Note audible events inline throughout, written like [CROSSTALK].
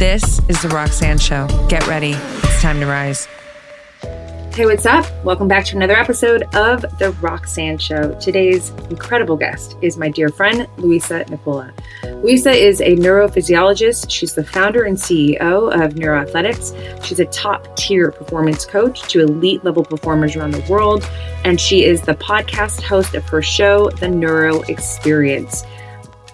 This is The Roxanne Show. Get ready. It's time to rise. Hey, what's up? Welcome back to another episode of The Roxanne Show. Today's incredible guest is my dear friend, Louisa Nicola. Louisa is a neurophysiologist. She's the founder and CEO of Neuroathletics. She's a top tier performance coach to elite level performers around the world. And she is the podcast host of her show, The Neuro Experience.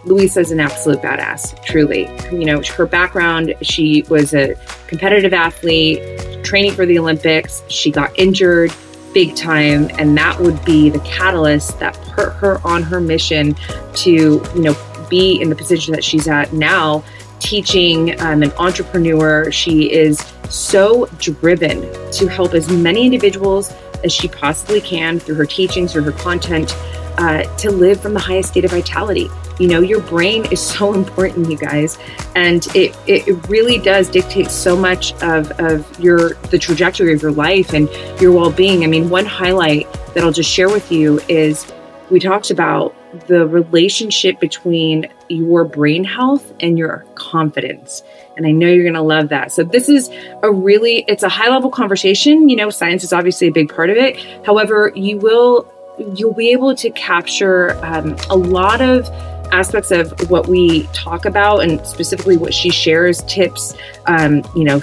Louisa is an absolute badass, truly. You know, her background, she was a competitive athlete, training for the Olympics. She got injured big time, and that would be the catalyst that put her on her mission to, you know, be in the position that she's at now, teaching um, an entrepreneur. She is so driven to help as many individuals as she possibly can through her teachings, through her content, uh, to live from the highest state of vitality. You know, your brain is so [LAUGHS] important, you guys, and it, it, really does dictate so much of, of your the trajectory of your life and your well-being. I mean, one highlight that I'll just share with you is we talked about the relationship between your brain health and your confidence. And I know you're going to love that. So this is a really it's a high level conversation, you know, science is obviously a big part of it. However, you will you'll be able to capture um, a lot of aspects of what we talk about and specifically what she shares tips um, you know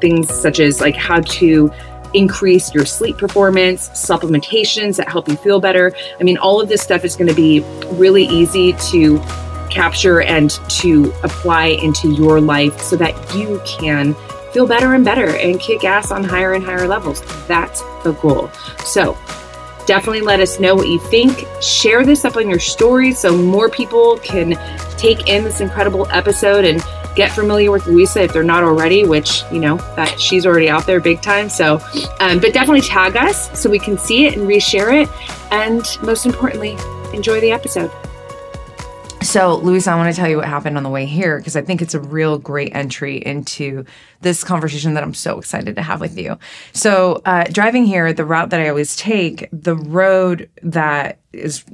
things such as like how to increase your sleep performance supplementations that help you feel better. I mean all of this stuff is going to be really easy to capture and to apply into your life so that you can feel better and better and kick ass on higher and higher levels. That's the goal. So Definitely let us know what you think. Share this up on your stories so more people can take in this incredible episode and get familiar with Louisa if they're not already, which, you know, that she's already out there big time. So, um, but definitely tag us so we can see it and reshare it. And most importantly, enjoy the episode. So, Louisa, I want to tell you what happened on the way here because I think it's a real great entry into this conversation that I'm so excited to have with you. So, uh, driving here, the route that I always take, the road that is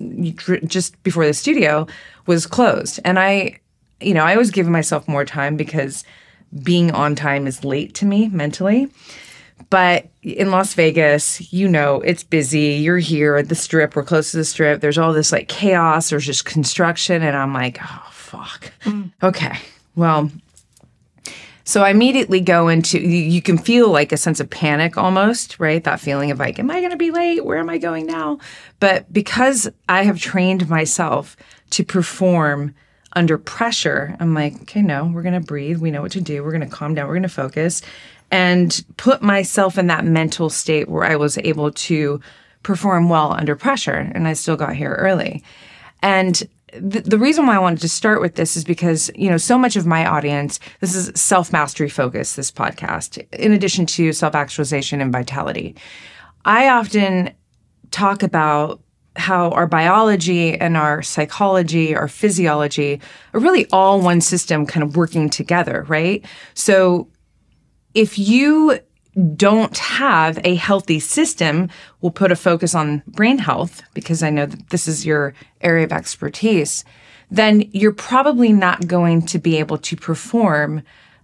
just before the studio was closed. And I, you know, I always give myself more time because being on time is late to me mentally. But in Las Vegas, you know, it's busy. You're here at the strip. We're close to the strip. There's all this like chaos. There's just construction. And I'm like, oh, fuck. Mm. Okay. Well, so I immediately go into, you can feel like a sense of panic almost, right? That feeling of like, am I going to be late? Where am I going now? But because I have trained myself to perform under pressure, I'm like, okay, no, we're going to breathe. We know what to do. We're going to calm down. We're going to focus and put myself in that mental state where I was able to perform well under pressure. And I still got here early. And the, reason why I wanted to start with this is because, you know, so much of my audience, this is self mastery focus, this podcast, in addition to self actualization and vitality. I often talk about how our biology and our psychology, our physiology are really all one system kind of working together, right? So if you don't have a healthy system, we'll put a focus on brain health because I know that this is your area of expertise, then you're probably not going to be able to perform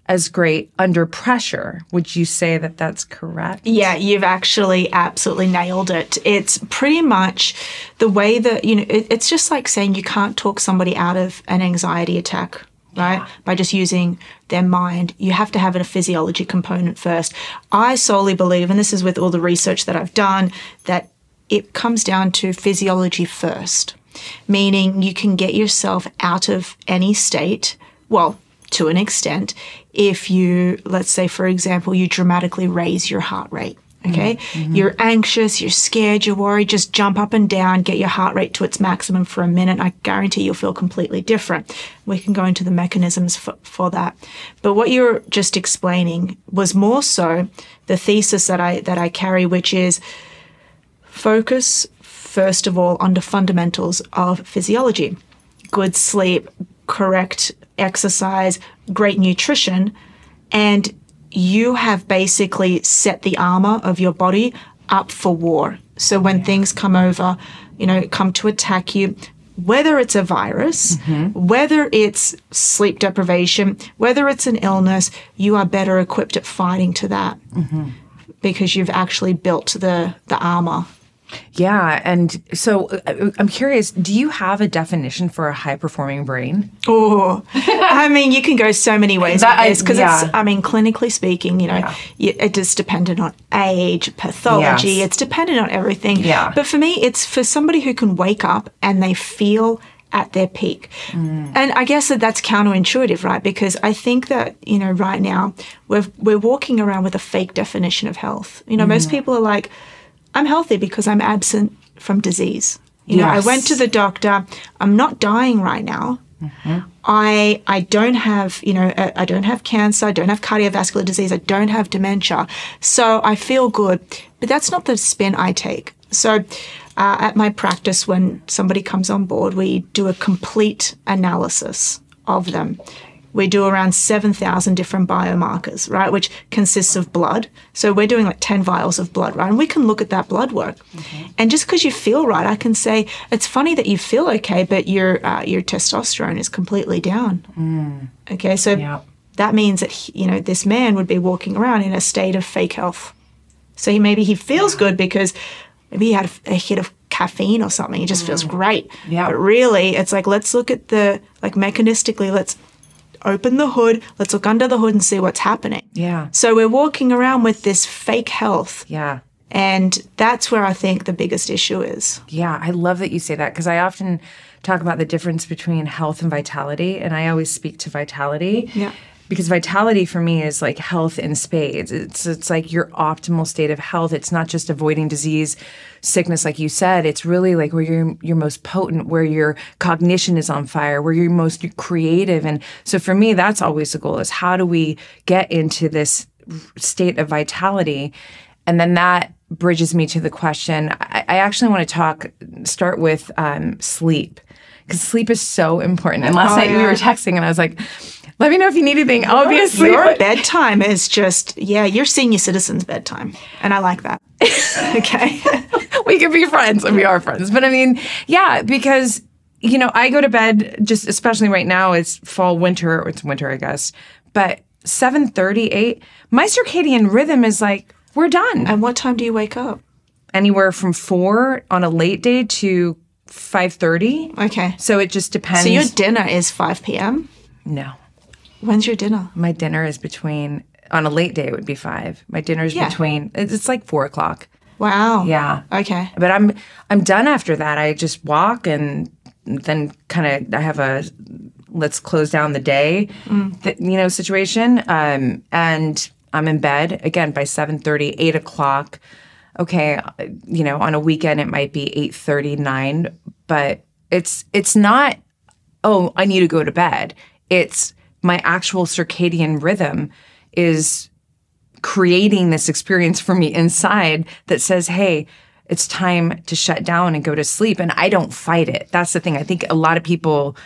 as great under pressure. Would you say that that's correct? Yeah, you've actually absolutely nailed it. It's pretty much the way that, you know, it, it's just like saying you can't talk somebody out of an anxiety attack right? Yeah. By just using their mind. You have to have a physiology component first. I solely believe, and this is with all the research that I've done, that it comes down to physiology first, meaning you can get yourself out of any state, well, to an extent, if you, let's say, for example, you dramatically raise your heart rate. Okay. Mm-hmm. You're anxious, you're scared, you're worried. Just jump up and down, get your heart rate to its maximum for a minute. I guarantee you'll feel completely different. We can go into the mechanisms for, for that. But what you're just explaining was more so the thesis that I, that I carry, which is focus, first of all, on the fundamentals of physiology. Good sleep, correct exercise, great nutrition, and you have basically set the armor of your body up for war. So when things come over, you know, come to attack you, whether it's a virus, mm-hmm. whether it's sleep deprivation, whether it's an illness, you are better equipped at fighting to that mm-hmm. because you've actually built the the armor. Yeah, and so uh, I'm curious. Do you have a definition for a high performing brain? Oh, I mean, you can go so many ways That- with this because yeah. it's. I mean, clinically speaking, you know, Yeah. it is dependent on age, pathology. Yes. It's dependent on everything. Yeah. But for me, it's for somebody who can wake up and they feel at their peak. Mm. And I guess that that's counterintuitive, right? Because I think that you know, right now we're we're walking around with a fake definition of health. You know, Mm. most people are like, "I'm healthy because I'm absent from disease." You know, I went to the doctor. I'm not dying right now. I I don't have you know I I don't have cancer. I don't have cardiovascular disease. I don't have dementia. So I feel good. But that's not the spin I take. So uh, at my practice, when somebody comes on board, we do a complete analysis of them. We do around 7,000 different biomarkers, right, which consists of blood. So we're doing like 10 vials of blood, right? And we can look at that blood work. And just because you feel right, I can say, it's funny that you feel okay, but your, uh, your testosterone is completely down. Okay, so Yeah. that means that, he- you know, this man would be walking around in a state of fake health. So he, maybe he feels good because maybe he had a, a hit of caffeine or something. He just feels great. Yeah. But really, it's like, let's look at the, like mechanistically, let's open the hood, let's look under the hood and see what's happening. Yeah. So we're walking around with this fake health. Yeah. And that's where I think the biggest issue is. Yeah, I love that you say that because I often talk about the difference between health and vitality, and I always speak to vitality. Yeah. Because vitality for me is like health in spades. It's it's like your optimal state of health. It's not just avoiding disease, sickness, like you said. It's really like where you're you're most potent, where your cognition is on fire, where you're most creative. And so for me, that's always the goal: is how do we get into this state of vitality? And then that bridges me to the question. I, I actually want to talk, start with um, sleep, because sleep is so important. And last Oh, night we were texting, and I was like, let me know if you need anything. Be asleep. Your bedtime is just, yeah, your senior citizen's bedtime. And I like that. [LAUGHS] okay. [LAUGHS] we could be friends and we are friends. But I mean, yeah, because you know, I go to bed just especially right now, it's fall, winter, it's winter, I guess. But seven thirty, eight. my circadian rhythm is like, we're done. and what time do you wake up? Anywhere from four on a late day to five thirty. Okay. So it just depends. So your dinner is 5 p.m. no. When's your dinner? My dinner is between on a late day it would be five. My dinner is Yeah. between it's like four o'clock. Wow. Yeah. Okay. but I'm I'm done after that. I just walk and then kind of I have a let's close down the day, th- you know, situation. Um, and I'm in bed again by 7:30, 8 o'clock. Okay, you know, on a weekend it might be 8:30, 9, but it's it's not. Oh, I need to go to bed. It's my actual circadian rhythm is creating this experience for me inside that says, hey, it's time to shut down and go to sleep. And I don't fight it. That's the thing. I think a lot of people,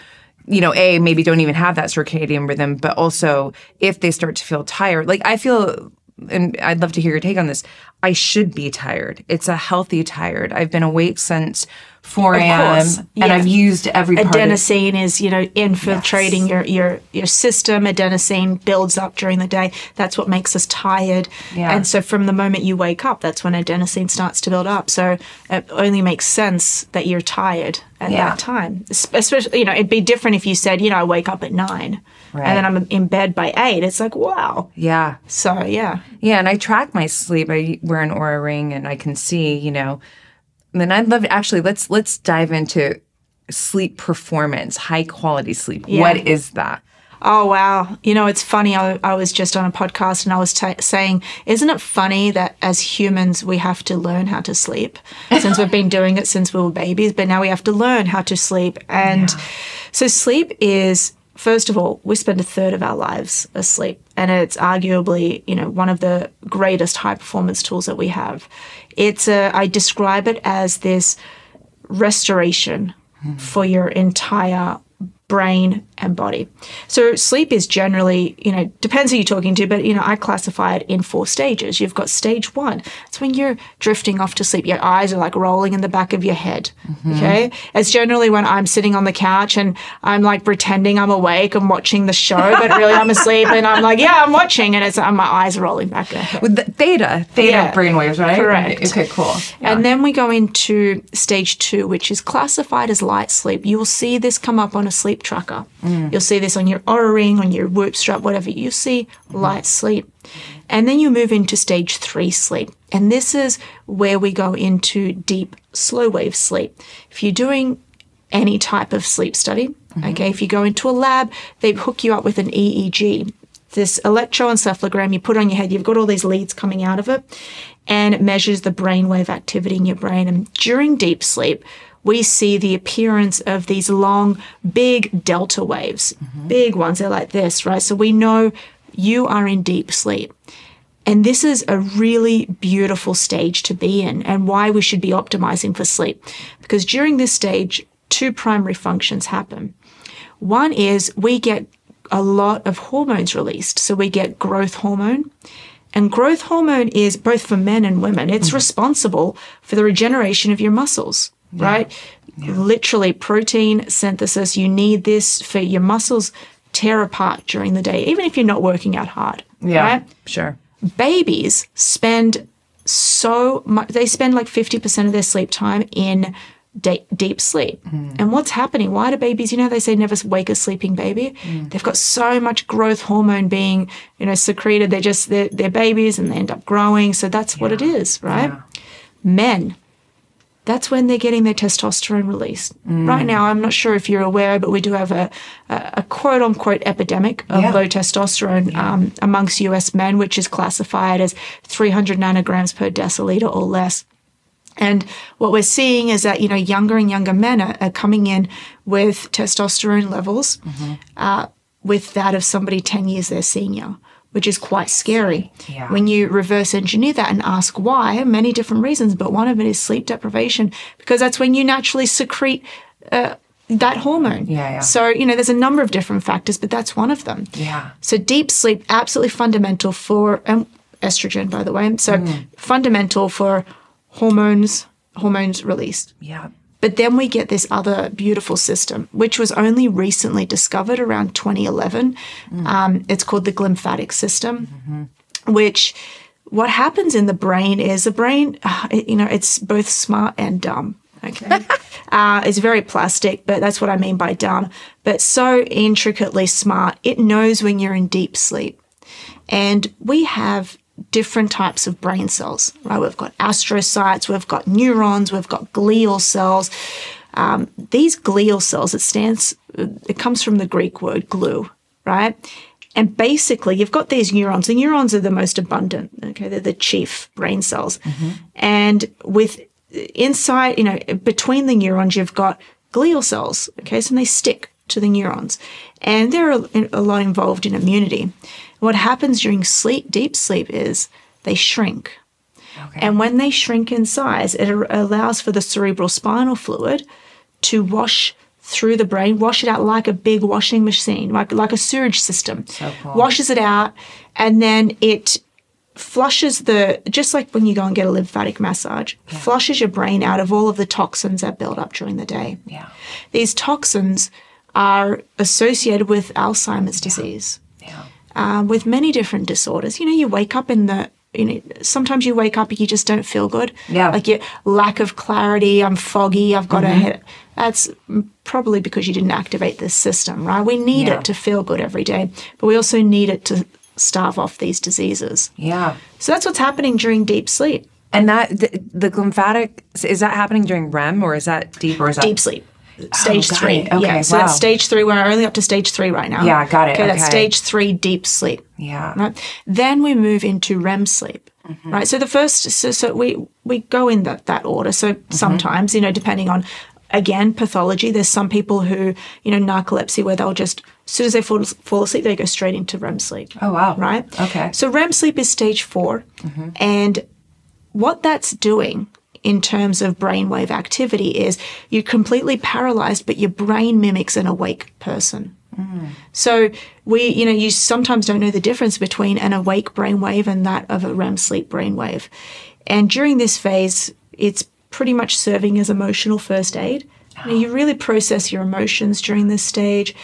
you know, A, maybe don't even have that circadian rhythm, but also if they start to feel tired, like I feel, and I'd love to hear your take on this, I should be tired. It's a healthy tired. I've been awake since 4 a.m. and yeah. I've used every part of Adenosine is, you know, infiltrating your, your your system. Adenosine builds up during the day. That's what makes us tired. Yeah. And so from the moment you wake up, that's when adenosine starts to build up. So it only makes sense that you're tired at Yeah. that time. Es- Especially, you know, it'd be different if you said, you know, I wake up at nine Right. and then I'm in bed by eight. It's like, wow. Yeah. So yeah. Yeah, and I track my sleep. I wear an Oura ring, and I can see, you know. And then I'd love to actually let's let's dive into sleep performance, high quality sleep. What is that? Oh, wow. You know, it's funny. I, I was just on a podcast and I was ta saying, isn't it funny that as humans, we have to learn how to sleep? Since we've been doing it since we were babies, but now we have to learn how to sleep. And so, sleep is, first of all, we spend a third of our lives asleep. And it's arguably, you know, one of the greatest high performance tools that we have. It's a, I describe it as this restoration hmm. for your entire brain, and body. So sleep is generally, you know, depends who you're talking to, but you know, I classify it in four stages. You've got stage one. It's when you're drifting off to sleep. Your eyes are like rolling in the back of your head. Mm-hmm. Okay. It's generally when I'm sitting on the couch and I'm like pretending I'm awake and watching the show, but really I'm asleep and I'm like, yeah, I'm watching and it's and my eyes are rolling back there. With the theta, theta Yeah. brainwaves, right? Correct. Okay, cool. And then we go into stage two, which is classified as light sleep. You will see this come up on a sleep tracker. Mm. You'll see this on your Oura ring, on your Whoop strap, whatever. You see mm-hmm. light sleep. And then you move into stage three sleep. And this is where we go into deep slow wave sleep. If you're doing any type of sleep study, mm-hmm. okay, if you go into a lab, they hook you up with an EEG this electroencephalogram you put on your head, you've got all these leads coming out of it, and it measures the brainwave activity in your brain. And during deep sleep, we see the appearance of these long, big delta waves, mm-hmm. big ones. They're like this, right? So we know you are in deep sleep. And this is a really beautiful stage to be in, and why we should be optimizing for sleep. Because during this stage, two primary functions happen. One is we get a lot of hormones released. So we get growth hormone. And growth hormone is both for men and women, it's mm-hmm. responsible for the regeneration of your muscles, right? Literally, protein synthesis. You need this for your muscles tear apart during the day, even if you're not working out hard. Yeah, Right? sure. babies spend so much they spend like 50% of their sleep time in de- deep sleep hmm. and what's happening why do babies you know they say never wake a sleeping baby hmm. they've got so much growth hormone being you know secreted they're just they're, they're babies and they end up growing so that's what it is right men that's when they're getting their testosterone released. Right now, I'm not sure if you're aware, but we do have a, a, a quote unquote epidemic of Yeah. low testosterone um, amongst US men, which is classified as 300 nanograms per deciliter or less. And what we're seeing is that, you know, younger and younger men are, are coming in with testosterone levels uh, with that of somebody 10 years their senior, which is quite scary. Yeah. When you reverse engineer that and ask why, many different reasons, but one of it is sleep deprivation, because that's when you naturally secrete uh, that hormone. Yeah, yeah. So, you know, there's a number of different factors, but that's one of them. Yeah. So deep sleep absolutely fundamental for um, estrogen, by the way. So Mm. fundamental for hormones, hormones released. Yeah. But then we get this other beautiful system, which was only recently discovered around 2011. Um, it's called the glymphatic system, which what happens in the brain is the brain, uh, you know, it's both smart and dumb. Okay. [LAUGHS] uh, it's very plastic, but that's what I mean by dumb. But so intricately smart, it knows when you're in deep sleep. And we have different types of brain cells, right? We've got astrocytes, we've got neurons, we've got glial cells. Um, these glial cells, it stands, it comes from the Greek word glue, right? And basically, you've got these neurons. The neurons are the most abundant. Okay, they're the chief brain cells. And with inside, you know, between the neurons, you've got glial cells. Okay, so they stick to the neurons, and they're a, lot involved in immunity. What happens during sleep, deep sleep, is they shrink. And when they shrink in size, it allows for the cerebral spinal fluid to wash through the brain, wash it out like a big washing machine, like, like a sewage system. cool. Washes it out, and then it flushes the, just like when you go and get a lymphatic massage, flushes your brain out of all of the toxins that build up during the day. Yeah. These toxins are associated with Alzheimer's disease Yeah. um, with many different disorders. You know, you wake up in the, you know, sometimes you wake up and you just don't feel good. Yeah. Like your lack of clarity, I'm foggy, I've got a head. That's probably because you didn't activate this system, right? We need Yeah. it to feel good every day, but we also need it to starve off these diseases. Yeah. So that's what's happening during deep sleep. And that the, the glymphatic is that happening during REM or is that deep or is that Deep sleep. Stage got three. it. Okay, yeah. So wow. that's stage three. We're only up to stage three right now. Yeah, got it. Okay, that's stage three deep sleep. Yeah. Right. Then we move into REM sleep. Mm-hmm. Right. So the first, so, so we we go in that that order. So Mm-hmm. sometimes, you know, depending on again pathology, there's some people who, you know, narcolepsy where they'll just as soon as they fall, fall asleep, they go straight into REM sleep. Oh wow. Right. Okay. So REM sleep is stage 4 Mm-hmm. and what that's doing in terms of brainwave activity is you're completely paralyzed, but your brain mimics an awake person. So we, you know, you sometimes don't know the difference between an awake brainwave and that of a REM sleep brainwave. And during this phase, it's pretty much serving as emotional first aid. You, know, you really process your emotions during this stage.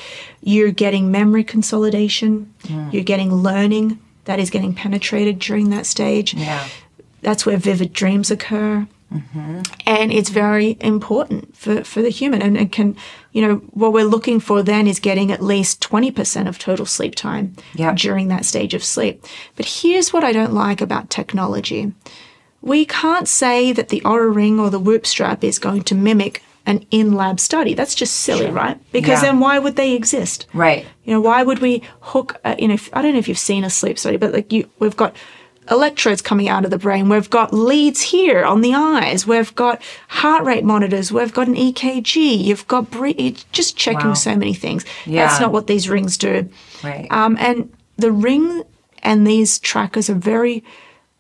You're getting memory consolidation. Hmm. You're getting learning that is getting penetrated during that stage. Yeah. That's where vivid dreams occur. And it's very important for, for the human. And it can, you know, what we're looking for then is getting at least 20% of total sleep time Yeah. during that stage of sleep. But here's what I don't like about technology we can't say that the Oura Ring or the Whoop strap is going to mimic an in lab study. That's just silly, right? Because Yeah. then why would they exist? Right. You know, why would we hook? Uh, you know, I don't know if you've seen a sleep study, but like you, we've got electrodes coming out of the brain. We've got leads here on the eyes. We've got heart rate monitors. We've got an EKG. You've got bre- just checking Wow. so many things. Yeah. That's not what these rings do. Right. Um, and the ring and these trackers are very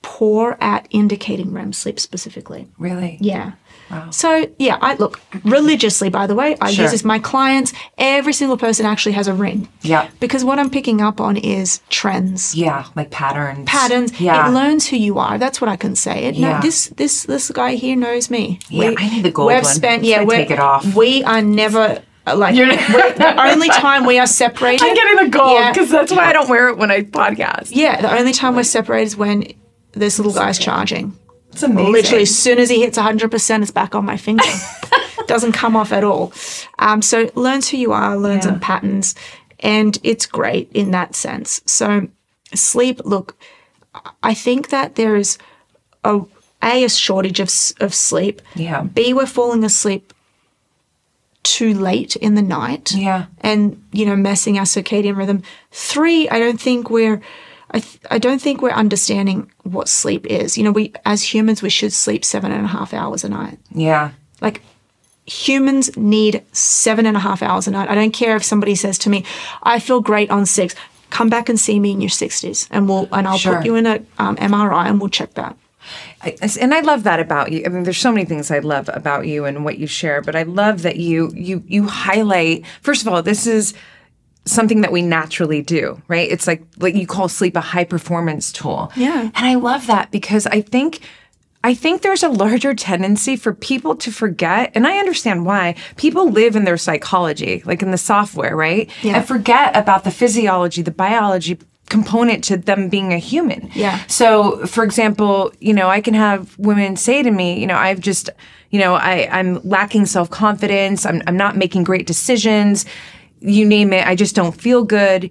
poor at indicating REM sleep specifically. really? Yeah. So yeah, I look religiously. By the way, I Sure. use this. My clients, every single person actually has a ring. Yeah. Because what I'm picking up on is trends, Yeah. Like patterns. patterns. Yeah. It learns who you are. That's what I can say. It, Yeah. no, this this this guy here knows me. Yeah, I need the gold we've one. Spent, yeah, we're- take it off? We are never uh, like the [LAUGHS] only time we are separated. I'm getting the gold Yeah. because that's why I don't wear it when I podcast. Yeah, the only time we're separated is when this little guy's charging. It's amazing. Literally, as soon as he hits 100%, it's back on my finger. [LAUGHS] Doesn't come off at all. Um, so learns who you are, learns Yeah. some patterns, and it's great in that sense. So sleep, look, I think that there is a a, a shortage of of sleep. Yeah. B, we're falling asleep too late in the night Yeah. and you know messing our circadian rhythm three i don't think we're I, th- I don't think we're understanding what sleep is you know we as humans we should sleep seven and a half hours a night Yeah. like humans need seven and a half hours a night i don't care if somebody says to me i feel great on six come back and see me in your 60s and we'll and i'll Sure. put you in a um, mri and we'll check that I, and I love that about you. I mean, there's so many things I love about you and what you share, but I love that you you you highlight. First of all, this is something that we naturally do, right? It's like like you call sleep a high performance tool. Yeah. and I love that because I think. I think there's a larger tendency for people to forget, and I understand why. People live in their psychology, like in the software, right? Yeah. And forget about the physiology, the biology component to them being a human. Yeah. So, for example, you know, I can have women say to me, you know, I've just, you know, I, I'm lacking self confidence. I'm, I'm not making great decisions. You name it. I just don't feel good.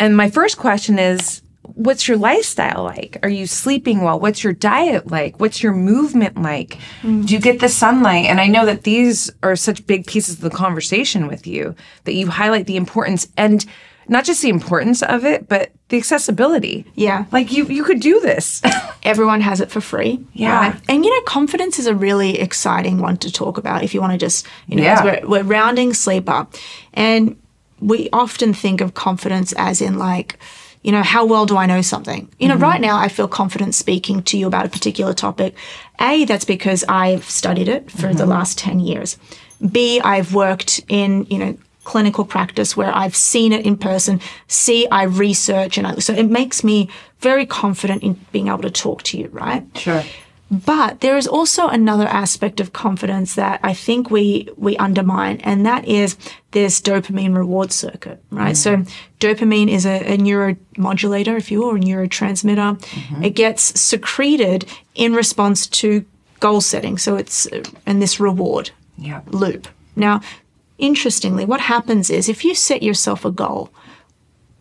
And my first question is, what's your lifestyle like? Are you sleeping well? What's your diet like? What's your movement like? Mm. Do you get the sunlight? And I know that these are such big pieces of the conversation with you that you highlight the importance and not just the importance of it, but the accessibility. Yeah. Like you you could do this. [LAUGHS] everyone has it for free. Yeah. And you know, confidence is a really exciting one to talk about if you want to just, you know, Yeah. we're, we're rounding sleep up. And we often think of confidence as in like, you know, how well do I know something? You know, right mm-hmm. now I feel confident speaking to you about a particular topic. A, that's because I've studied it for the mm-hmm. last 10 years. B, I've worked in, you know, clinical practice where I've seen it in person. C, I research and I, so it makes me very confident in being able to talk to you, right? Sure. But there is also another aspect of confidence that I think we we undermine, and that is this dopamine reward circuit, right? Mm. So dopamine is a, a neuromodulator, if you will, or a neurotransmitter. Mm-hmm. It gets secreted in response to goal setting. So it's uh, and this reward Yeah. loop. Now, interestingly, what happens is if you set yourself a goal,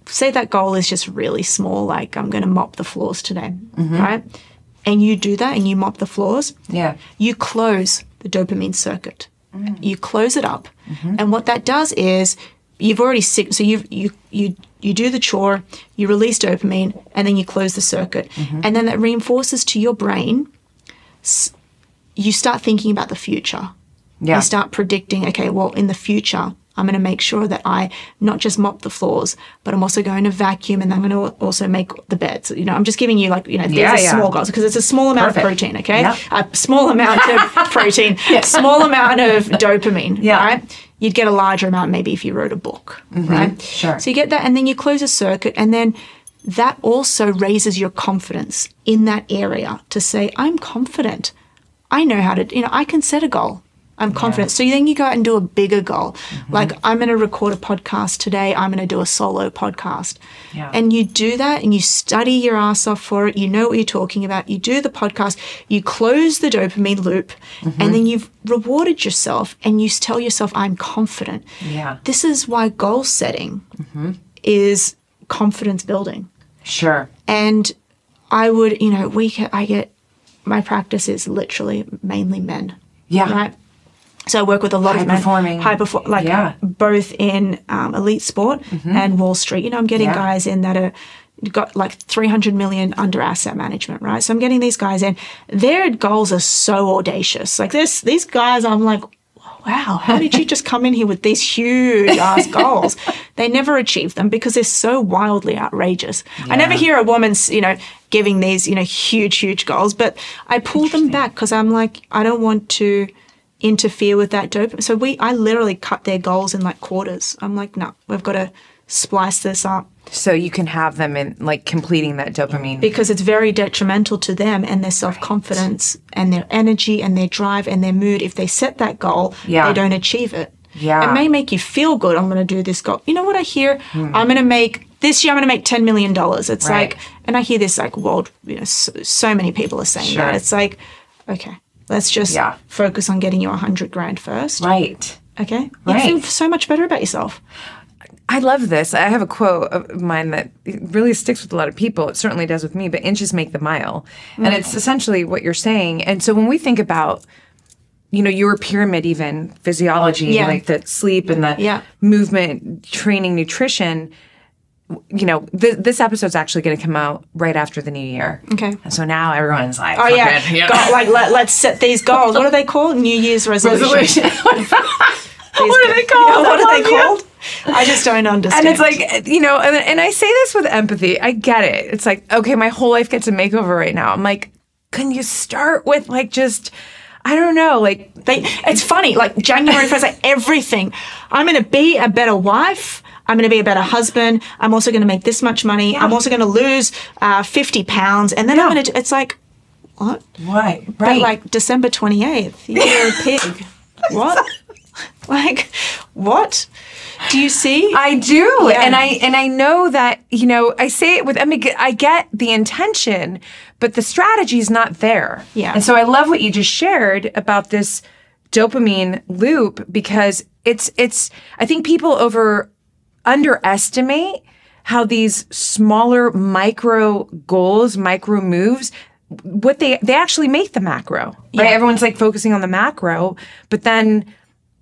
say that goal is just really small, like I'm going to mop the floors today, mm-hmm. right? And you do that and you mop the floors, Yeah. you close the dopamine circuit. Mm. You close it up. Mm-hmm. And what that does is you've already sig- so you you you you do the chore, you release dopamine and then you close the circuit. Mm-hmm. And then that reinforces to your brain you start thinking about the future Yeah. you start predicting, okay, well, in the future, I'm going to make sure that I not just mop the floors, but I'm also going to vacuum and I'm going to also make the beds. You know, I'm just giving you like, you know, these Yeah, are yeah. small goals because it's a small amount Perfect. of protein, okay? Yep. A small amount of [LAUGHS] protein, small amount of dopamine, Yeah. right? You'd get a larger amount maybe if you wrote a book, right? Mm-hmm. Sure. So you get that and then you close a circuit and then that also raises your confidence in that area to say, I'm confident. I know how to, you know, I can set a goal. I'm confident. So then you go out and do a bigger goal. Mm-hmm. Like, I'm going to record a podcast today. I'm going to do a solo podcast. Yeah. And you do that and you study your ass off for it. You know what you're talking about. You do the podcast. You close the dopamine loop Mm-hmm. and then you've rewarded yourself and you tell yourself, I'm confident. Yeah. This is why goal setting Mm-hmm. is confidence building. Sure. And I would, you know, we I get my practice is literally mainly men. Yeah. Right. So I work with a lot High of men, performing. high perform, like Yeah. Mm-hmm. both in um, elite sport and Wall Street. You know, I'm getting Yeah. guys in that are got like 300 million under asset management, right? So I'm getting these guys in. Their goals are so audacious. Like this, these guys, I'm like, wow, how did you just come in here with these huge ass [LAUGHS] goals? They never achieve them because they're so wildly outrageous. I never hear a woman's, you know, giving these, you know, huge, huge goals, but I pull them back because I'm like, I don't want to interfere with that dopamine. So we, I literally cut their goals in like quarters. I'm like, no, we've got to splice this up So you can have them in like completing that dopamine. because it's very detrimental to them and their self confidence and their energy and their drive and their mood. If they set that goal, Yeah. they don't achieve it. Yeah. Hmm. It may make you feel good. I'm going to do this goal. You know what I hear? I'm going to make this year. I'm going to make ten million dollars. It's Right. like, and I hear this like world. You know, so, so many people are saying Sure. that. It's like, okay, let's just Yeah. focus on getting you a hundred grand first. right. Okay, Right. you feel so much better about yourself. I love this. I have a quote of mine that really sticks with a lot of people. It certainly does with me, but inches make the mile. And it's mm. essentially what you're saying. And so when we think about, you know, your pyramid, even physiology, Yeah. like the sleep and the Yeah. movement, training, nutrition, you know, th- this episode's actually going to come out right after the new year. Okay. So now everyone's like, Oh yeah. Go- like let, let's set these goals. What are they called? New Year's resolution. resolution. [LAUGHS] What are they called? Yeah, what are they called? I just don't understand. And it's like, you know, and, and I say this with empathy. I get it. It's like, okay, my whole life gets a makeover right now. I'm like, can you start with like just, I don't know, like, they, it's funny. Like January first, like everything. I'm going to be a better wife. I'm going to be a better husband. I'm also going to make this much money. I'm also going to lose uh, 50 pounds, and then I'm going to. It's like, what? Right, But like December 28th, you're a [LAUGHS] pig. what? [LAUGHS] like, what? Do you see? I do, Yeah. and I and I know that you know I say it with I mean I get the intention, but the strategy is not there. Yeah. and so I love what you just shared about this dopamine loop because it's it's I think people over underestimate how these smaller micro goals, micro moves, what they they actually make the macro. Right? Yeah. Everyone's like focusing on the macro, but then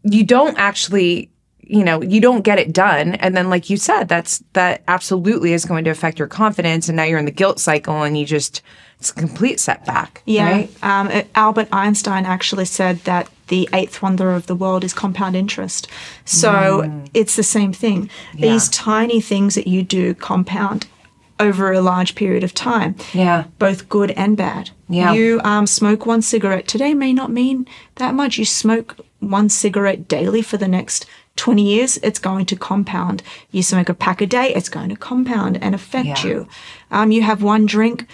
you don't actually you know you don't get it done and then like you said that's that absolutely is going to affect your confidence and now you're in the guilt cycle and you just it's a complete setback Yeah. right Um, uh, Albert Einstein actually said that the eighth wonder of the world is compound interest. So it's the same thing. These tiny things that you do compound over a large period of time. Yeah. Both good and bad. Yeah. You um, smoke one cigarette today may not mean that much. You smoke one cigarette daily for the next 20 years, it's going to compound. You smoke a pack a day, it's going to compound and affect Yeah. you. Um, you have one drink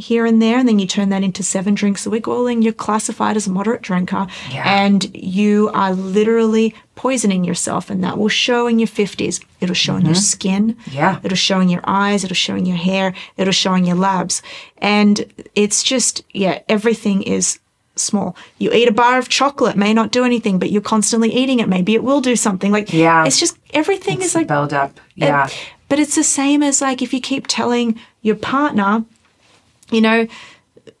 here and there, and then you turn that into seven drinks a week, well, then you're classified as a moderate drinker. Yeah. And you are literally poisoning yourself, and that will show in your 50s. It'll show in your skin. Mm-hmm. Yeah. It'll show in your eyes. It'll show in your hair. It'll show in your labs. And it's just, yeah, everything is small. You eat a bar of chocolate, may not do anything, but you're constantly eating it. Maybe it will do something. Like, Yeah. it's just, everything is like, build up it- yeah but it's the same as like if you keep telling your partner, you know,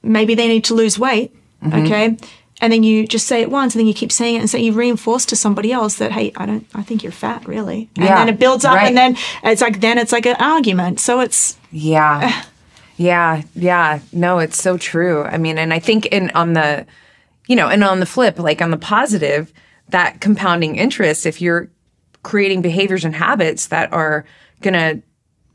maybe they need to lose weight, Mm-hmm. okay? And then you just say it once, and then you keep saying it, and so you reinforce to somebody else that, hey, I don't, I think you're fat, really. And Yeah, then it builds up, right. and then it's like, then it's like an argument. So it's, Yeah. Yeah, yeah. No, it's so true. I mean, and I think in on the you know, and on the flip, like on the positive, that compounding interest, if you're creating behaviors and habits that are going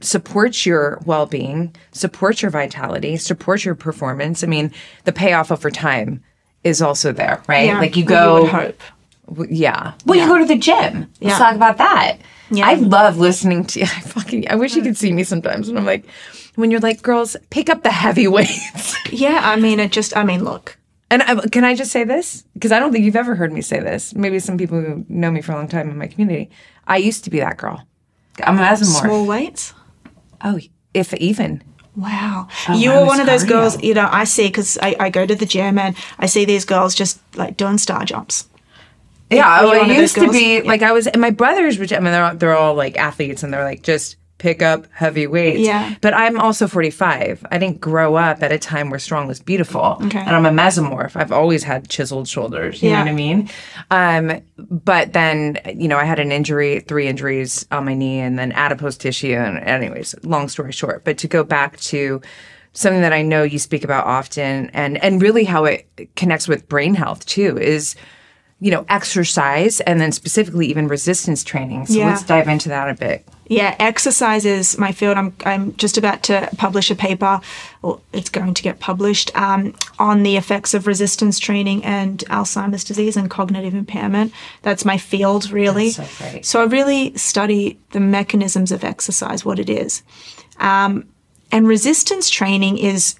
to support your well-being, supports your vitality, supports your performance. I mean, the payoff over time is also there, right? Yeah, like you you go would hope. W- Yeah. Well, you go to the gym. Let's Yeah. talk about that. Yeah. I love listening to you. [LAUGHS] I fucking I wish you could see me sometimes when I'm like when you're like girls pick up the heavy [LAUGHS] weights. Yeah, I mean, it just, I mean, look, and I, can I just say this because I don't think you've ever heard me say this. Maybe some people who know me for a long time in my community. I used to be that girl. I'm a mesomorph. small weights. Oh, if even. Wow. Oh, you I were one of those cardio. girls, you know, I see because I, I go to the gym and I see these girls just like doing star jumps. Yeah, Were you oh, one I used to be like I was, and my brothers, which I mean, they're all, they're all like athletes, and they're like just pick up heavy weights. Yeah. But I'm also 45. I didn't grow up at a time where strong was beautiful, Okay. and I'm a mesomorph. I've always had chiseled shoulders. You Yeah. know what I mean? Um, but then you know I had an injury, three injuries on my knee, and then adipose tissue. And anyways, long story short. But to go back to something that I know you speak about often and and really how it connects with brain health too is you know exercise and then specifically even resistance training. So Yeah. let's dive into that a bit. Yeah, exercise is my field. I'm, I'm just about to publish a paper, or it's going to get published, um, on the effects of resistance training and Alzheimer's disease and cognitive impairment. That's my field, really. So. So I really study the mechanisms of exercise, what it is. Um, and resistance training is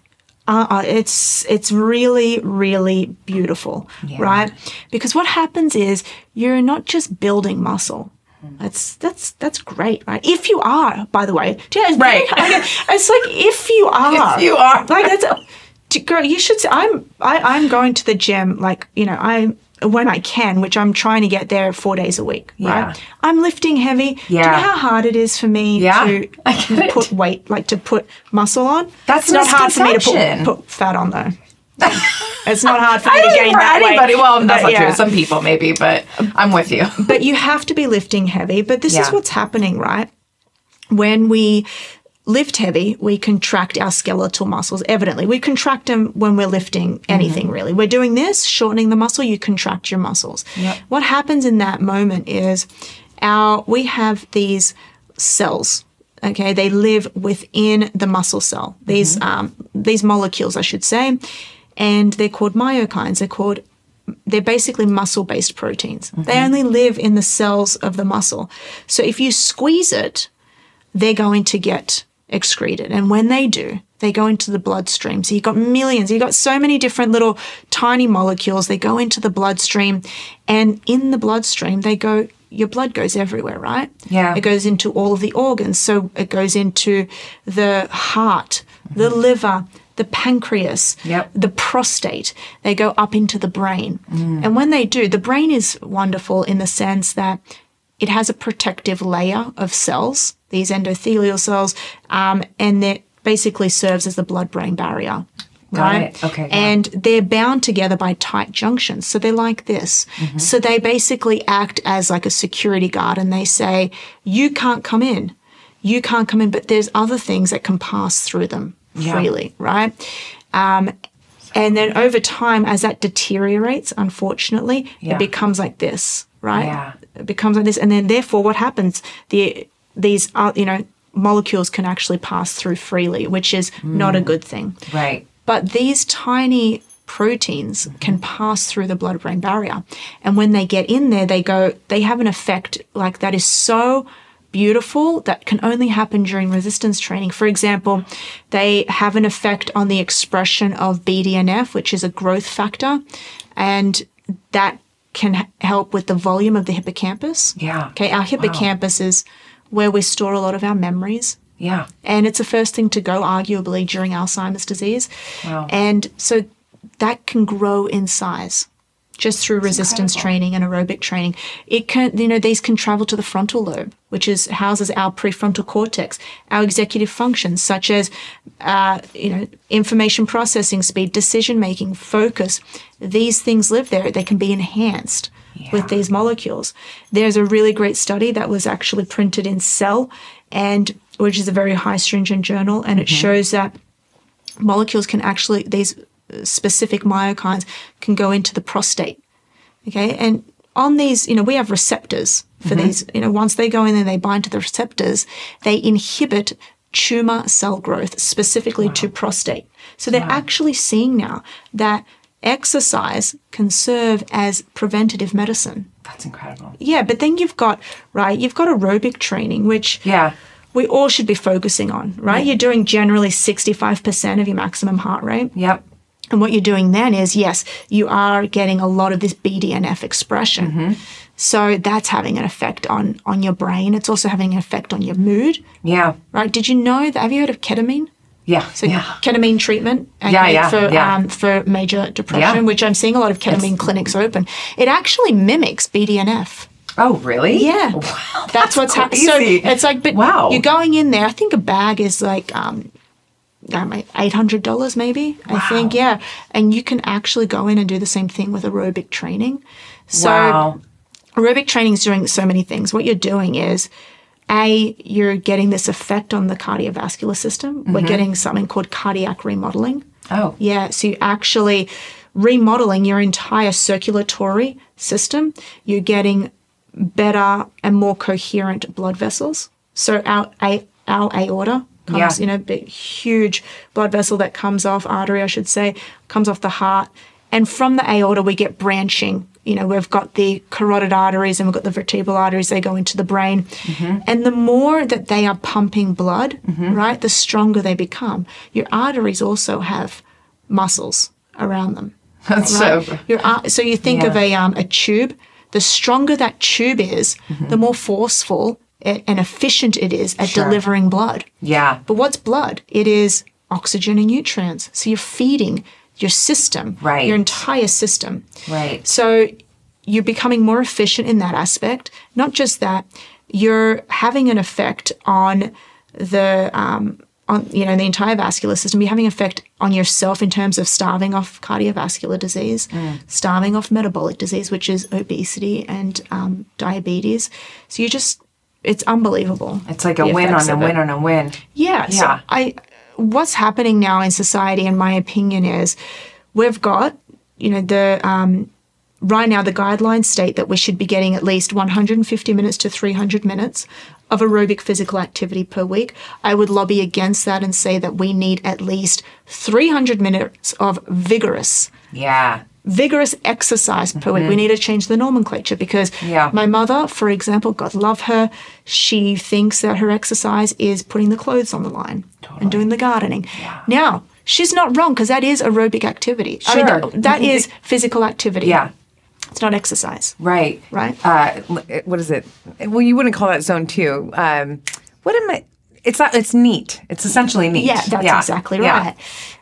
uh, uh, it's it's really really beautiful, right? Because what happens is you're not just building muscle. Mm-hmm. That's that's that's great, right? If you are, by the way, do you know, Right. very- it's like if you [LAUGHS] are, If you are. like that's to girl. You should. say, I'm I, I'm going to the gym like you know I when I can, which I'm trying to get there four days a week. Yeah. Right? I'm lifting heavy. Yeah. Do you know how hard it is for me Yeah, to [LAUGHS] I it. put weight, like to put muscle on? That's it's not hard for me to put, put fat on though. [LAUGHS] it's not hard for me to gain that anybody. weight. Well, that's But not true. Some people maybe, but I'm with you. [LAUGHS] but you have to be lifting heavy. But this is what's happening, right? When we lift heavy, we contract our skeletal muscles. Evidently, we contract them when we're lifting anything, really. We're doing this, shortening the muscle, you contract your muscles. Yep. What happens in that moment is our we have these cells. Okay, they live within the muscle cell. These um, these molecules, I should say, and they're called myokines. They're called they're basically muscle based proteins. They mm-hmm. only live in the cells of the muscle. So if you squeeze it, they're going to get excreted. And when they do, they go into the bloodstream. So you've got millions, you've got so many different little tiny molecules. They go into the bloodstream. And in the bloodstream, they go, your blood goes everywhere, right? Yeah. It goes into all of the organs. So it goes into the heart, the mm-hmm. liver, the pancreas, Yep. the prostate. They go up into the brain. And when they do, the brain is wonderful in the sense that it has a protective layer of cells, these endothelial cells, um, and that basically serves as the blood brain barrier. Right? Okay, yeah. And they're bound together by tight junctions. So they're like this. Mm-hmm. So they basically act as like a security guard and they say, you can't come in. You can't come in, but there's other things that can pass through them Yeah. freely, right? Um, and then over time, as that deteriorates, unfortunately, Yeah. it becomes like this, right? Yeah. It becomes like this, and then therefore, what happens? The these are you know molecules can actually pass through freely, which is not a good thing. Right. But these tiny proteins can pass through the blood brain barrier. And when they get in there, they go, they have an effect like that is so beautiful that can only happen during resistance training. For example, they have an effect on the expression of BDNF, which is a growth factor, and that can help with the volume of the hippocampus. Yeah. Okay, our hippocampus is where we store a lot of our memories Yeah. and it's the first thing to go arguably during Alzheimer's disease. Wow. And so that can grow in size just through resistance training and aerobic training. It can, you know, these can travel to the frontal lobe, which is houses our prefrontal cortex, our executive functions such as, uh, you know, information processing speed, decision making, focus. These things live there. They can be enhanced with these molecules. There's a really great study that was actually printed in Cell, and which is a very high stringent journal, and it shows that molecules can actually these specific myokines can go into the prostate. Okay, and on these, you know, we have receptors for mm-hmm. these, you know, once they go in and they bind to the receptors, they inhibit tumor cell growth specifically to prostate. So they're actually seeing now that exercise can serve as preventative medicine. That's incredible. Yeah, but then you've got, right, you've got aerobic training, which Yeah. we all should be focusing on, right? You're doing generally 65% of your maximum heart rate. Yep. And what you're doing then is, yes, you are getting a lot of this BDNF expression. Mm-hmm. So that's having an effect on on your brain. It's also having an effect on your mood, Yeah. right? Did you know that? Have you heard of ketamine? Yeah. So yeah. ketamine treatment Yeah, yeah, for yeah. Um, for major depression, which I'm seeing a lot of ketamine clinics open. It actually mimics BDNF. Oh, really? Yeah, Wow. that's, what's happening. So it's like, but Wow. you're going in there. I think a bag is like um, eight hundred dollars, maybe. I think, yeah. And you can actually go in and do the same thing with aerobic training. So wow. aerobic training is doing so many things. What you're doing is, a, you're getting this effect on the cardiovascular system. We're mm-hmm. getting something called cardiac remodeling. Oh. Yeah, so you're actually remodeling your entire circulatory system. You're getting better and more coherent blood vessels. So our a- our aorta comes, Yeah. you know, big huge blood vessel that comes off artery, I should say, comes off the heart, and from the aorta we get branching. You know, we've got the carotid arteries and we've got the vertebral arteries. They go into the brain, Mm-hmm. and the more that they are pumping blood, right, the stronger they become. Your arteries also have muscles around them. [LAUGHS] That's Right? so. Your so you think of a um, a tube. The stronger that tube is, the more forceful and efficient it is at Sure. delivering blood. Yeah. But what's blood? It is oxygen and nutrients. So you're feeding your system, Right. your entire system. Right. So you're becoming more efficient in that aspect. Not just that, you're having an effect on the um, on you know the entire vascular system. You're having effect on yourself in terms of starving off cardiovascular disease, starving off metabolic disease, which is obesity and um, diabetes. So you're just it's unbelievable. It's like a win on a win on a win. Yeah. So Yeah. I what's happening now in society, in my opinion, is we've got, you know, the um right now the guidelines state that we should be getting at least 150 minutes to 300 minutes of aerobic physical activity per week. I would lobby against that and say that we need at least 300 minutes of vigorous Yeah. Vigorous exercise per week. We need to change the nomenclature because Mm-hmm. Yeah. my mother, for example, God love her, she thinks that her exercise is putting the clothes on the line and doing the gardening. Now, she's not wrong because that is aerobic activity. I mean, Sure. that- that is physical activity. Yeah. It's not exercise. Right. Right. Uh, what is it? Well, you wouldn't call that zone two. Um, what am I? It's not. It's NEAT. It's essentially NEAT. Yeah, that's exactly Yeah. right.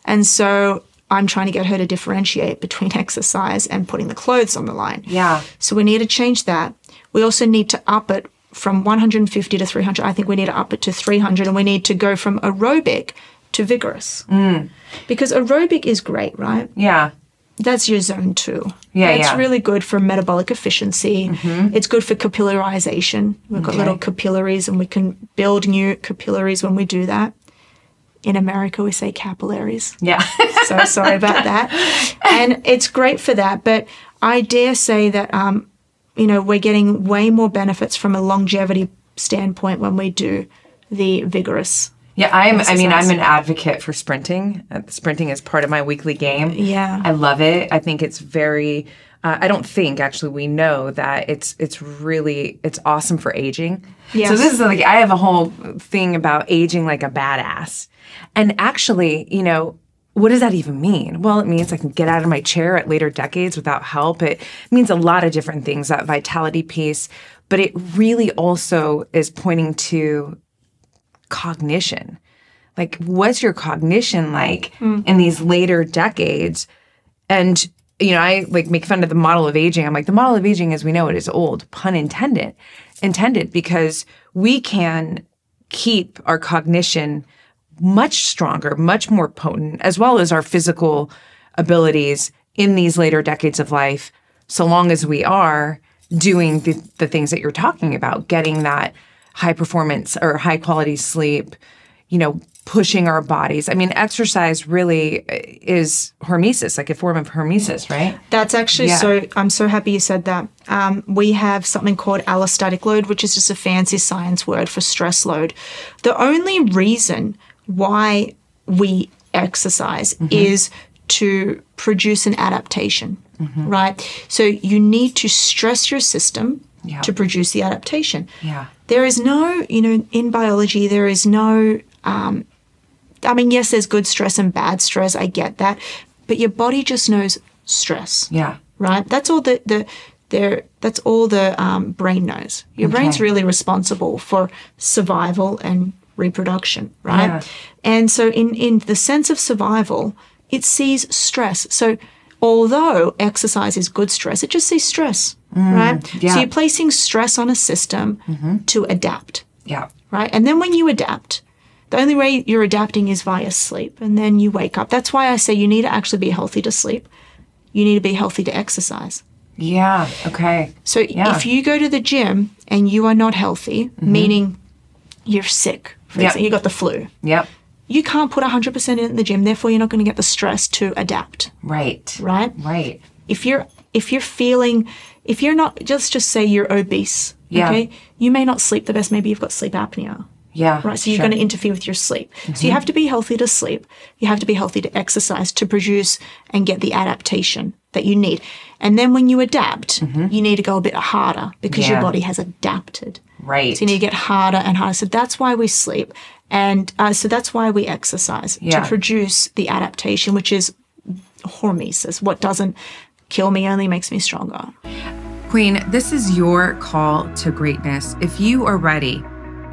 And so I'm trying to get her to differentiate between [LAUGHS] exercise and putting the clothes on the line. Yeah. So we need to change that. We also need to up it from 150 to 300. I think we need to up it to 300 and we need to go from aerobic to vigorous. Mm. Because aerobic is great, right? Yeah. That's your zone two. Yeah, It's yeah. Mm-hmm. really good for metabolic efficiency. It's good for capillarization. We've got Okay. little capillaries and we can build new capillaries when we do that. In America, we say capillaries. Yeah. [LAUGHS] So sorry about that. And it's great for that. But I dare say that, um, you know, we're getting way more benefits from a longevity standpoint when we do the vigorous. Yeah, I'm. I mean, I'm an advocate for sprinting. Uh, sprinting is part of my weekly game. Yeah. I love it. I think it's very. Uh, I don't think actually we know that it's it's really it's awesome for aging. So this is like I have a whole thing about aging like a badass, and actually, you know. What does that even mean? Well, it means I can get out of my chair at later decades without help. It means a lot of different things, that vitality piece, but it really also is pointing to cognition. Like, what's your cognition like in these later decades? And, you know, I like make fun of the model of aging. I'm like, the model of aging as we know it is old, pun intended, intended, because we can keep our cognition much stronger, much more potent, as well as our physical abilities in these later decades of life, so long as we are doing the, the things that you're talking about, getting that high performance or high quality sleep, you know, pushing our bodies. I mean, exercise really is hormesis, like a form of hormesis, right? That's actually Yeah. so. I'm so happy you said that. Um, we have something called allostatic load, which is just a fancy science word for stress load. The only reason why we exercise Mm-hmm. is to produce an adaptation, Mm-hmm. right? So you need to stress your system Yeah. to produce the adaptation. Yeah. There is no, you know, in biology, there is no, um, I mean, yes, there's good stress and bad stress. I get that. But your body just knows stress Yeah. right? That's all the the there. That's all the um, brain knows. Your brain's really responsible for survival and reproduction, right? Yeah. And so, in in the sense of survival, it sees stress. So, although exercise is good stress, it just sees stress, right? Mm, yeah. Mm-hmm. So you're placing stress on a system to adapt Yeah. right? And then when you adapt, the only way you're adapting is via sleep. And then you wake up. That's why I say you need to actually be healthy to sleep. You need to be healthy to exercise. Yeah. Okay. So Yeah. Mm-hmm. if you go to the gym and you are not healthy, meaning you're sick, for Yep. example, you got the flu, Yep. you can't put 100% in the gym. Therefore, you're not going to get the stress to adapt, Right. right? Right. if you're if you're feeling if you're not just just say you're obese Yeah. okay you may not sleep the best maybe you've got sleep apnea Yeah. right so you're sure. going to interfere with your sleep so you have to be healthy to sleep you have to be healthy to exercise to produce and get the adaptation that you need and then when you adapt you need to go a bit harder because your Mm-hmm. Body has adapted Right. so you need to get harder and harder so that's why we sleep and uh, so that's why we exercise Yeah. to produce the adaptation which is hormesis what doesn't kill me only makes me stronger Queen, this is your call to greatness. If you are ready,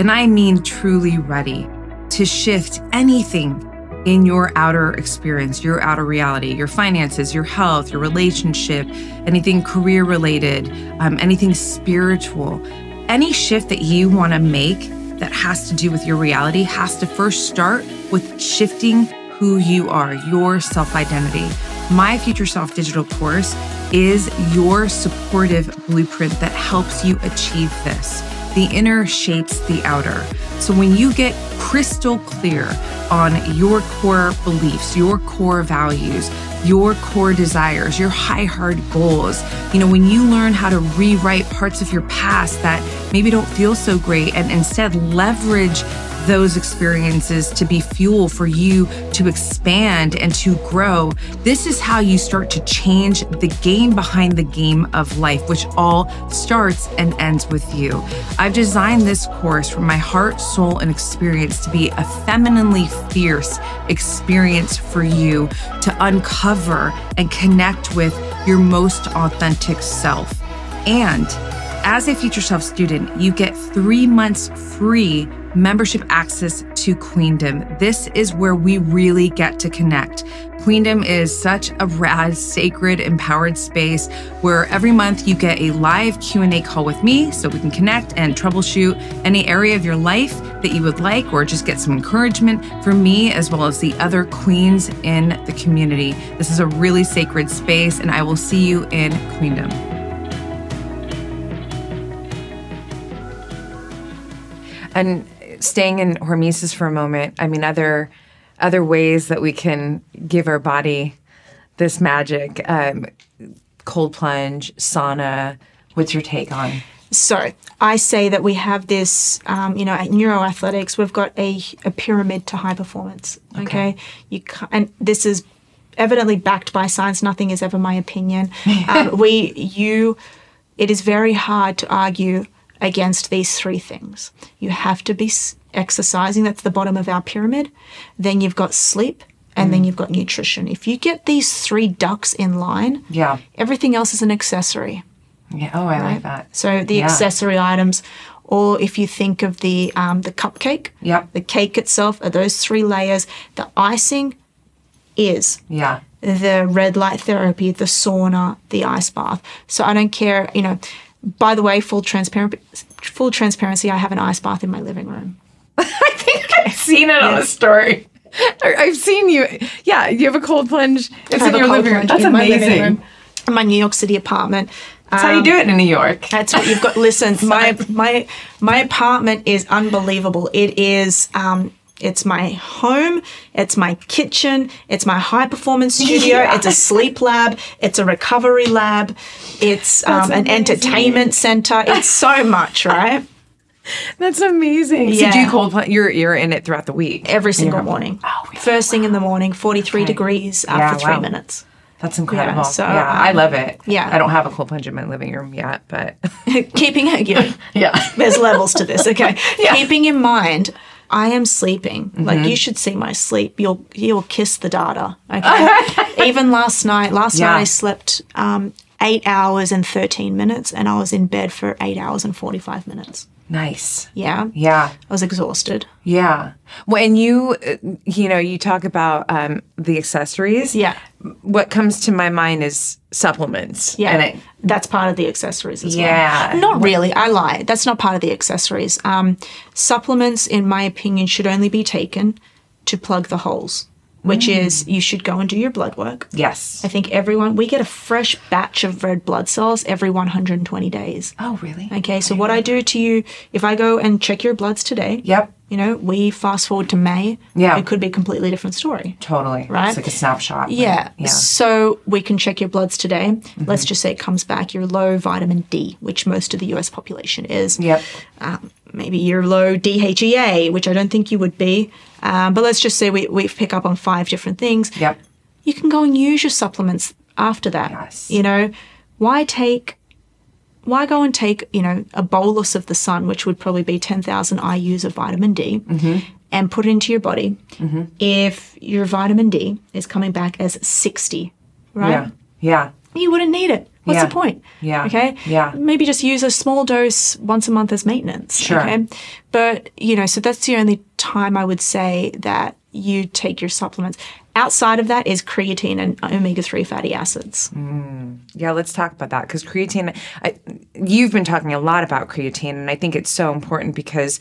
and I mean truly ready, to shift anything in your outer experience, your outer reality, your finances, your health, your relationship, anything career related, um, anything spiritual, any shift that you want to make that has to do with your reality has to first start with shifting who you are, your self identity. My Future Self digital course is your supportive blueprint that helps you achieve this. The inner shapes the outer. So when you get crystal clear on your core beliefs, your core values, your core desires, your high hard goals, you know, when you learn how to rewrite parts of your past that maybe don't feel so great and instead leverage those experiences to be fuel for you to expand and to grow. This is how you start to change the game behind the game of life, which all starts and ends with you. I've designed this course from my heart, soul, and experience to be a femininely fierce experience for you to uncover and connect with your most authentic self. And as a Future Self student, you get three months free membership access to Queendom. This is where we really get to connect. Queendom is such a rad, sacred, empowered space where every month you get a live Q&A call with me so we can connect and troubleshoot any area of your life that you would like or just get some encouragement from me as well as the other queens in the community. This is a really sacred space and I will see you in Queendom. and staying in hormesis for a moment i mean other other ways that we can give our body this magic um, cold plunge sauna what's your take on So I say that we have this, um, you know, at Neuro Athletics, we've got a, a pyramid to high performance. Okay, you ca and this is evidently backed by science. Nothing is ever my opinion. [LAUGHS] um, we, you, it is very hard to argue against these three things. You have to be exercising. That's the bottom of our pyramid. Then you've got sleep. And then you've got nutrition. If you get these three ducks in line, yeah everything else is an accessory. yeah oh i like that So the Yeah. accessory items, or if you think of the um, the cupcake, Yep. the cake itself are those three layers. The icing is yeah the red light therapy, the sauna, the ice bath. So I don't care, you know. By the way, full transparent, full transparency. I have an ice bath in my living room. [LAUGHS] i think i've seen it on a story i've seen you yeah you have a cold plunge it's in your living room that's in my living amazing room. In my New York City apartment. that's how you do it in new york That's what you've got. Listen, [LAUGHS] my my my apartment is unbelievable. It is um, It's my home, it's my kitchen, it's my high performance [LAUGHS] studio, Yeah. it's a sleep lab, it's a recovery lab, it's um, an entertainment center. It's so much, right? [LAUGHS] That's amazing. So Yeah. do you cold plunge? You're you're in it throughout the week. Every single morning. Oh? First thing in the morning, 43 degrees after Yeah, three wow. minutes. That's incredible. Yeah, so, I um, love it. yeah. I don't have a cold plunge in my living room yet, but [LAUGHS] Keeping it, you yeah. there's levels to this, okay? Yeah. Keeping in mind, I am sleeping. Mm-hmm. Like you should see my sleep. You'll you'll kiss the data. [LAUGHS] Okay. Even last night, last Yeah. night I slept um, eight hours and thirteen minutes, and I was in bed for eight hours and forty five minutes. Nice. Yeah. Yeah. I was exhausted. Yeah. When you, uh, you know, you talk about um, the accessories. Yeah. What comes to my mind is supplements. Yeah. And it, That's part of the accessories as Yeah. well. Not really. I lie. That's not part of the accessories. Um, supplements, in my opinion, should only be taken to plug the holes, which Mm. is you should go and do your blood work. yes. I think everyone, we get a fresh batch of red blood cells every 120 days. oh, really? Okay, so what I do to you, if I go and check your bloods today, Yep. you know, we fast forward to May, Yeah. it could be a completely different story. Totally. Right? It's like a snapshot. Yeah. Yeah. So we can check your bloods today. Let's just say it comes back you're low vitamin D, which most of the US population is. Yep. Um, maybe you're low DHEA, which I don't think you would be. Um, but let's just say we, we pick up on five different things. Yep. You can go and use your supplements after that. Yes. You know, why take why go and take, you know, a bolus of the sun, which would probably be 10,000 IUs of vitamin D, and put it into your body if your vitamin D is coming back as 60, right? Yeah. Yeah. You wouldn't need it. What's Yeah. the point? Yeah. Okay. Yeah. Maybe just use a small dose once a month as maintenance. Sure. Okay. But, you know, so that's the only time I would say that you take your supplements. Outside of that is creatine and omega 3 fatty acids. Mm. Yeah, let's talk about that because creatine. I, you've been talking a lot about creatine, and I think it's so important because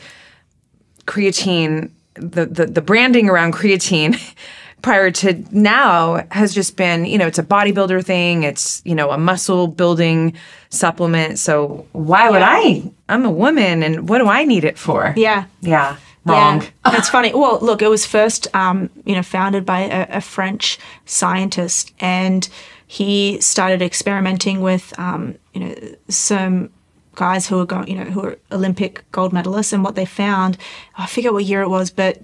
creatine, the the, the branding around creatine. [LAUGHS] Prior to now has just been, you know, it's a bodybuilder thing. It's, you know, a muscle building supplement. So why would I? I'm a woman, and what do I need it for? Yeah. Yeah. Wrong. Yeah, [LAUGHS] that's funny. Well, look, it was first, um, you know, founded by a, a French scientist, and he started experimenting with, um, you know, some guys who were going, you know, who were Olympic gold medalists, and what they found, I forget what year it was, but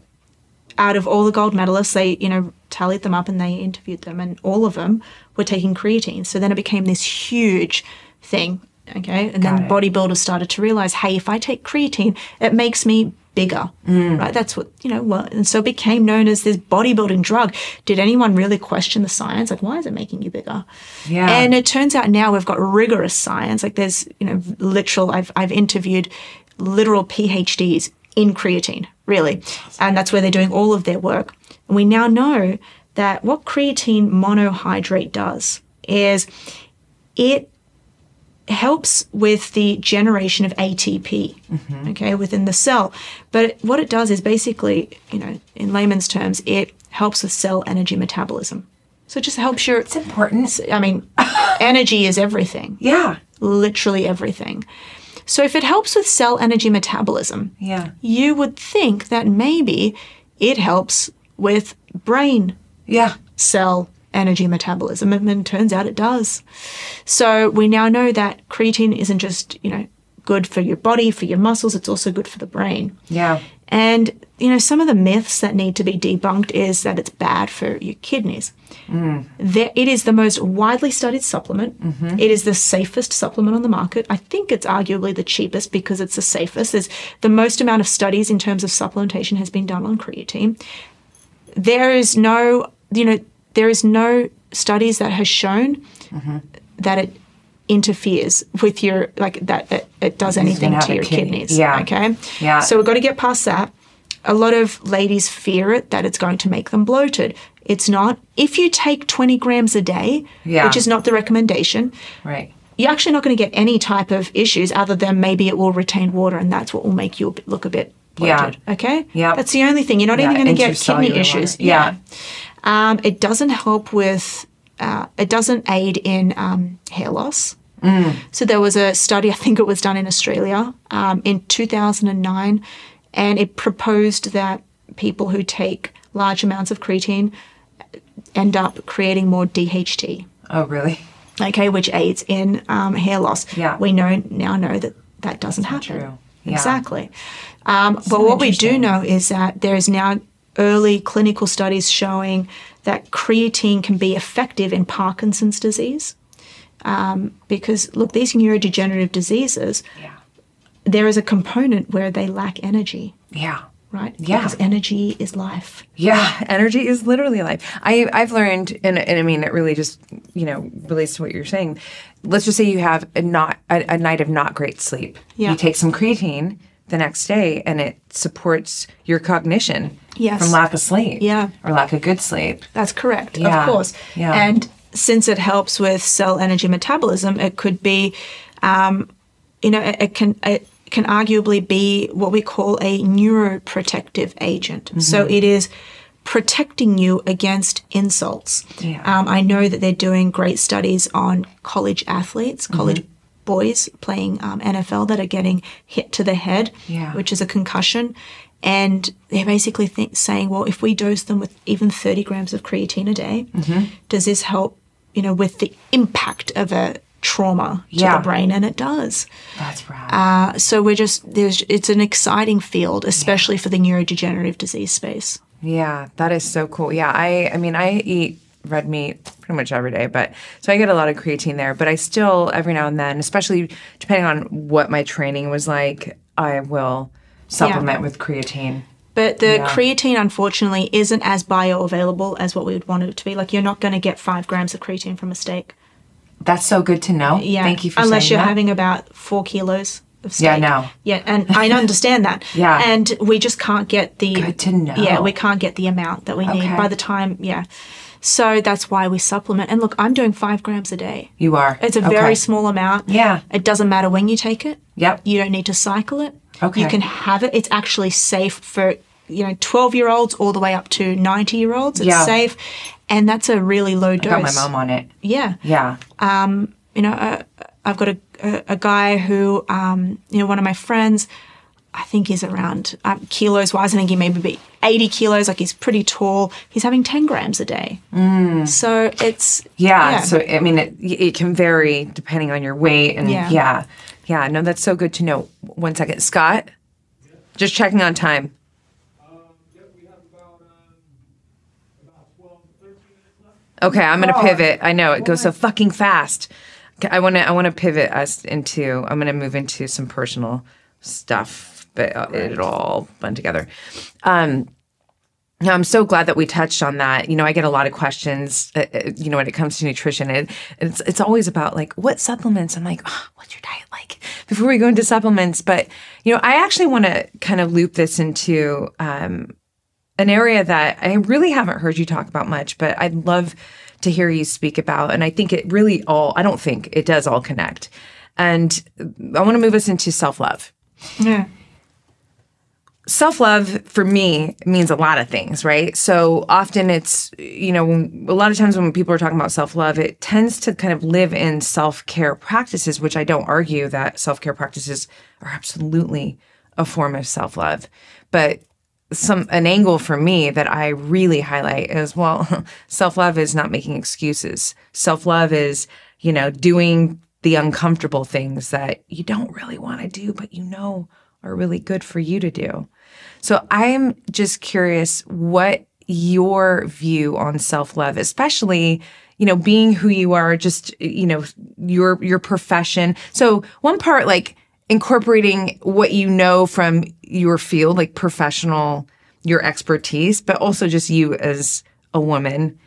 out of all the gold medalists, they, you know, tallied them up and they interviewed them, and all of them were taking creatine. So then it became this huge thing. Okay. And then it. bodybuilders started to realize, hey, if I take creatine, it makes me bigger. Mm. Right. That's what, you know, well, and so it became known as this bodybuilding drug. Did anyone really question the science? Like, why is it making you bigger? Yeah. And it turns out now we've got rigorous science. Like there's, you know, literal, I've, I've interviewed literal PhDs in creatine, really. And that's where they're doing all of their work. And we now know that what creatine monohydrate does is it helps with the generation of ATP, mm-hmm. okay, within the cell. But what it does is basically, you know, in layman's terms, it helps with cell energy metabolism. So it just helps your, It's important. I mean, [LAUGHS] energy is everything Yeah. literally everything. So if it helps with cell energy metabolism, Yeah. you would think that maybe it helps with brain Yeah. cell energy metabolism and it turns out it does. So we now know that creatine isn't just, you know, good for your body, for your muscles, it's also good for the brain. Yeah. And you know, some of the myths that need to be debunked is that it's bad for your kidneys. There, it is the most widely studied supplement. It is the safest supplement on the market. I think it's arguably the cheapest because it's the safest. There's the most amount of studies in terms of supplementation has been done on creatine. There is no, you know, there is no studies that has shown that it interferes with your like that it, it does anything to your kidney. kidneys. Yeah. Okay. Yeah. So we've got to get past that. A lot of ladies fear it that it's going to make them bloated. It's not. If you take 20 grams a day, Yeah. which is not the recommendation, Right. you're actually not going to get any type of issues other than maybe it will retain water and that's what will make you look a bit bloated. Yeah. Okay? Yeah. That's the only thing. You're not Yeah, even going to get kidney issues. water. Yeah. Um, it doesn't help with, uh, it doesn't aid in um, hair loss. Mm. So there was a study, I think it was done in Australia um, in 2009, and it proposed that people who take large amounts of creatine end up creating more DHT, Oh, really? okay, which aids in um, hair loss. Yeah. We know now know that that doesn't happen. true. Yeah. Exactly. Um, but what we do know is that there is now early clinical studies showing that creatine can be effective in Parkinson's disease. Um, because look, these neurodegenerative diseases, Yeah. There is a component where they lack energy, Yeah. right? Yeah. Because energy is life. Yeah, energy is literally life. I I've learned, and, and I mean, it really just you know relates to what you're saying. Let's just say you have a not a, a night of not great sleep. Yeah. You take some creatine the next day, and it supports your cognition. Yes. From lack of sleep. Yeah. Or lack of good sleep. That's correct, Yeah, of course. yeah. And since it helps with cell energy metabolism, it could be, um, you know, it, it can it can arguably be what we call a neuroprotective agent. Mm-hmm. So it is protecting you against insults. Yeah. Um, I know that they're doing great studies on college athletes, Mm-hmm. college boys playing um, NFL that are getting hit to the head, Yeah. which is a concussion. And they're basically think, saying, well, if we dose them with even 30 grams of creatine a day, Mm-hmm. does this help, you know, with the impact of a trauma to Yeah. the brain? And it does. That's right. Uh, so we're just, there's, it's an exciting field, especially for the neurodegenerative disease space. Yeah, that is so cool. Yeah, I I mean I eat red meat pretty much every day, but so I get a lot of creatine there, but I still every now and then, especially depending on what my training was like, I will supplement with creatine. But the Yeah. creatine, unfortunately, isn't as bioavailable as what we would want it to be. Like, you're not going to get five grams of creatine from a steak. That's so good to know. Uh, yeah. Thank you for Unless you're that. having about four kilos of steak. Yeah, no. Yeah, and I understand that. [LAUGHS] Yeah. And we just can't get the. Good to know. Yeah, we can't get the amount that we need by the time. Yeah. So that's why we supplement. And look, I'm doing five grams a day. You are. It's a Okay. very small amount. Yeah. It doesn't matter when you take it. Yep. You don't need to cycle it. Okay. You can have it. It's actually safe for, you know, 12 year olds all the way up to 90 year olds. It's Yeah. safe. And that's a really low dose. I Got my mom on it. Yeah. Yeah. You know, uh, I've got a, a, a guy who, um, you know, one of my friends, I think he's around um, kilos wise. I think he maybe be 80 kilos. Like he's pretty tall. He's having 10 grams a day. So it's, Yeah, So I mean, it, it can vary depending on your weight and Yeah. yeah. yeah, No, that's so good to know. One second, Scott. Just checking on time. Yep, we have about, um, about 12 to 13 minutes left. Okay, I'm gonna pivot. I know it goes so fucking fast. I want to. I want to pivot us into. I'm gonna move into some personal stuff, but uh, it'll all blend together. Um, I'm so glad that we touched on that. You know, I get a lot of questions. Uh, uh, you know, when it comes to nutrition, it, it's it's always about like what supplements. I'm like, oh, what's your diet like? Before we go into supplements, but you know, I actually want to kind of loop this into um, an area that I really haven't heard you talk about much, but I'd love to hear you speak about. And I think it really all, I don't think it does all connect. And I want to move us into self love. yeah. Self love for me means a lot of things, right? So often it's, you know, a lot of times when people are talking about self love, it tends to kind of live in self care practices, which I don't argue that self care practices are absolutely a form of self love. But some an angle for me that I really highlight is well, [LAUGHS] self love is not making excuses. Self love is, you know, doing the uncomfortable things that you don't really want to do, but you know are really good for you to do. So I'm just curious what your view on self-love, especially, you know, being who you are, just, you know, your your profession. So one part like incorporating what you know from your field, like professional, your expertise, but also just you as a woman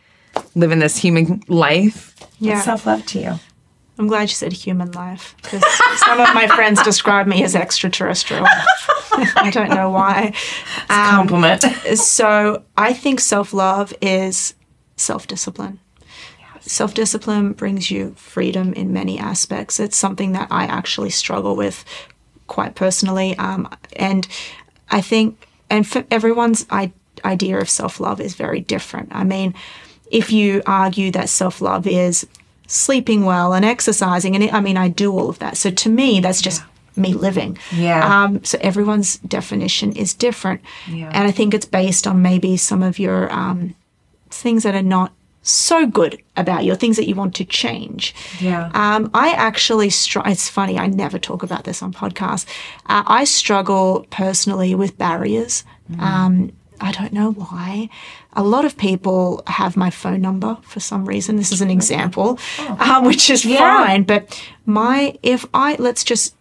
living this human life. Yeah. Self-love to you? I'm glad you said human life because [LAUGHS] some of my friends describe me as extraterrestrial. [LAUGHS] I don't know why. Compliment. Um, so I think self love is self discipline. Self discipline brings you freedom in many aspects. It's something that I actually struggle with quite personally. Um, and I think, and for everyone's I- idea of self love is very different. I mean, if you argue that self love is sleeping well and exercising, and it, I mean, I do all of that. So to me, that's just me living. Yeah. Um, so everyone's definition is different. Yeah. And I think it's based on maybe some of your um, things that are not so good about you, or things that you want to change. Yeah. Um, I actually, str- it's funny, I never talk about this on podcasts. Uh, I struggle personally with barriers. Um, I don't know why. A lot of people have my phone number for some reason. This is an example, um, which is fine. But my, if I, let's just,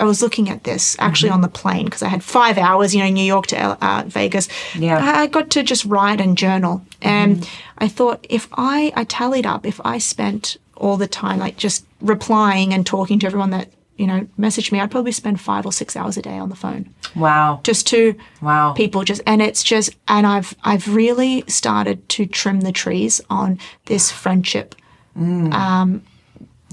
I was looking at this actually on the plane because I had five hours, you know, New York to uh, Vegas. Yeah. I got to just write and journal. And I thought if I, I tallied up, if I spent all the time like just replying and talking to everyone that, you know, messaged me, I'd probably spend five or six hours a day on the phone Wow. just to Wow. people just and it's just and I've I've really started to trim the trees on this friendship um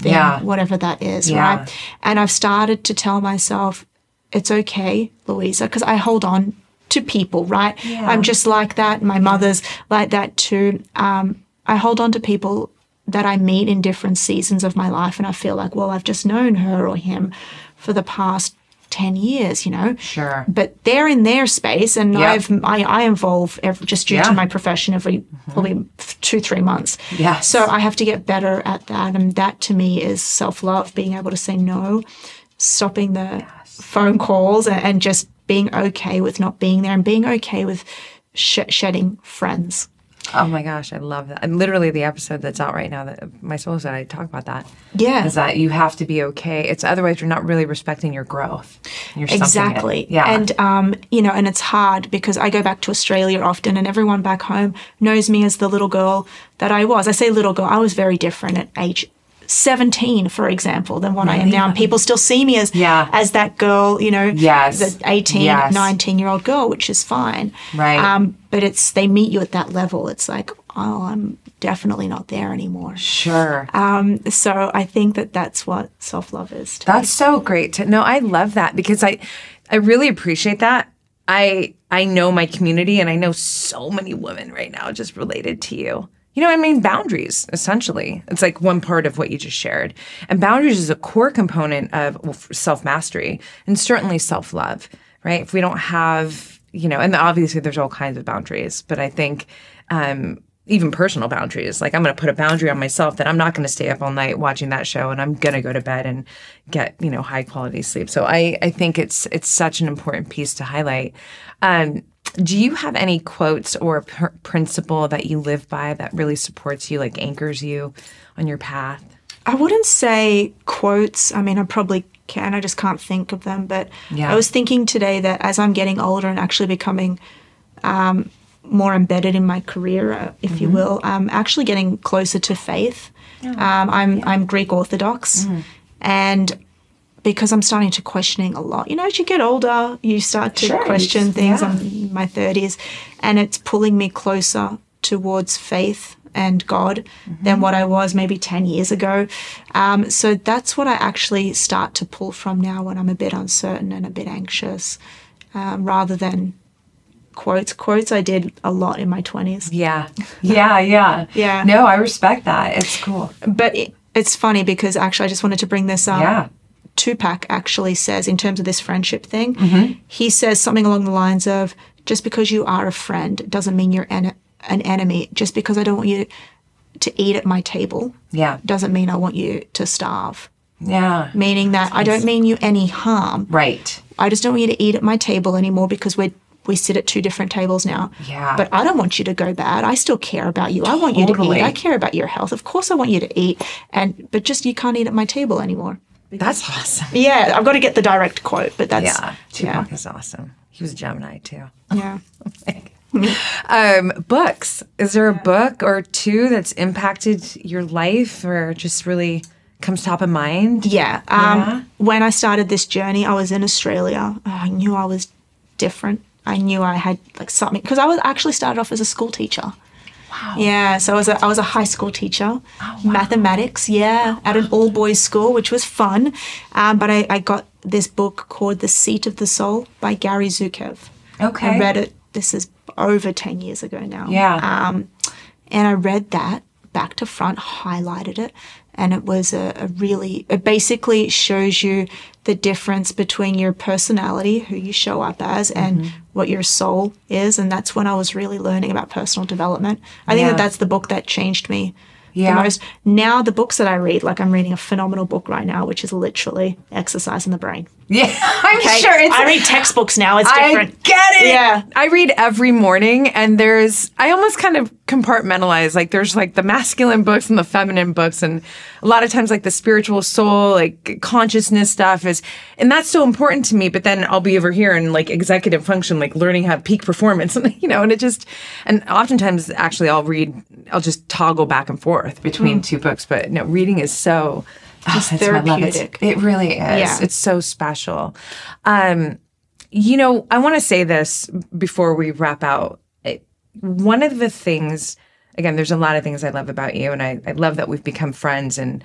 thing, Yeah. whatever that is, Yeah. right? And I've started to tell myself it's okay, Louisa, because I hold on to people, right? I'm just like that. My mother's like that too. Um, I hold on to people that I meet in different seasons of my life, and I feel like, well, I've just known her or him for the past 10 years, you know? Sure. But they're in their space, and Yeah. I've, I, I involve every, just due Yeah. to my profession every mm-hmm. probably two, three months. Yes. So I have to get better at that. And that to me is self love, being able to say no, stopping the phone calls, and, and just being okay with not being there and being okay with sh- shedding friends. Oh my gosh, I love that. And literally, the episode that's out right now, that my soul said, I talk about that. Yeah. is that you have to be okay. It's otherwise you're not really respecting your growth. You're. Exactly. Yeah. And um, you know, and it's hard because I go back to Australia often and everyone back home knows me as the little girl that I was. I say little girl, I was very different at age 17, for example, than what I am now. And people still see me as Yeah. as that girl, you know, Yes. the 18, Yes. 19 year old girl, which is fine. Right. Um, but it's they meet you at that level. It's like, oh, I'm definitely not there anymore. sure. Um, so I think that that's what self love is. to me. That's so great to know. I love that because I I really appreciate that. I I know my community and I know so many women right now just related to you. You know, I mean boundaries essentially. It's like one part of what you just shared. And boundaries is a core component of well, self-mastery and certainly self-love, right? If we don't have, you know, and obviously there's all kinds of boundaries, but I think um even personal boundaries. Like I'm going to put a boundary on myself that I'm not going to stay up all night watching that show, and I'm going to go to bed and get you know high quality sleep. So I I think it's it's such an important piece to highlight. Um, do you have any quotes or pr- principle that you live by that really supports you, like anchors you on your path? I wouldn't say quotes. I mean, I probably can. I just can't think of them. But Yeah. I was thinking today that as I'm getting older and actually becoming um, more embedded in my career, uh, if you will, I'm actually getting closer to faith. Um, I'm I'm Greek Orthodox, and because I'm starting to questioning a lot. You know, as you get older, you start to Sure, question things. yeah. I'm in my 30s, and it's pulling me closer towards faith and God than what I was maybe 10 years ago. Um, so that's what I actually start to pull from now when I'm a bit uncertain and a bit anxious, um, rather than quotes. Quotes I did a lot in my 20s. Yeah, yeah, yeah, [LAUGHS] Yeah. No, I respect that. It's cool. But it, it's funny because actually I just wanted to bring this up. Yeah. Tupac actually says, in terms of this friendship thing, Mm-hmm. he says something along the lines of, just because you are a friend doesn't mean you're an, an enemy. Just because I don't want you to eat at my table Yeah, doesn't mean I want you to starve. yeah. Meaning that I don't mean you any harm. Right. I just don't want you to eat at my table anymore because we we sit at two different tables now. Yeah. But I don't want you to go bad. I still care about you. I want you to Totally. eat. I care about your health. Of course I want you to eat. And but just you can't eat at my table anymore. That's awesome. [LAUGHS] Yeah, I've got to get the direct quote, but that's Yeah, Tupac is awesome. He was a Gemini too. yeah. [LAUGHS] Um, books. Is there a book or two that's impacted your life or just really comes top of mind? Yeah. Um, Yeah? When I started this journey, I was in Australia. Oh, I knew I was different. I knew I had like something because I was actually started off as a school teacher. Wow. Yeah, so I was a, I was a high school teacher, mathematics. Yeah, at an all boys school, which was fun. Um, but I, I got this book called The Seat of the Soul by Gary Zukav. Okay. I read it. This is over ten years ago now. Yeah. Um, and I read that back to front, highlighted it, and it was a, a really it basically shows you the difference between your personality, who you show up as, and Mm-hmm. what your soul is. And that's when I was really learning about personal development. I think Yeah. that that's the book that changed me Yeah. the most. Now the books that I read, like I'm reading a phenomenal book right now, which is literally exercise in the brain. Yeah, [LAUGHS] I'm Okay? sure it's. I read textbooks now. It's different. I get it. Yeah. I read every morning, and there's I almost kind of compartmentalize. Like there's like the masculine books and the feminine books, and a lot of times like the spiritual soul, like consciousness stuff is, and that's so important to me. But then I'll be over here in like executive function, like learning how to peak performance, [LAUGHS] and you know, and it just, and oftentimes actually I'll read, I'll just toggle back and forth between hmm. two books. But no, reading is so. Just oh, my. It's- therapeutic. It really is. Yeah. It's so special. Um, you know, I want to say this before we wrap out. It, one of the things, again, there's a lot of things I love about you, and I, I love that we've become friends. And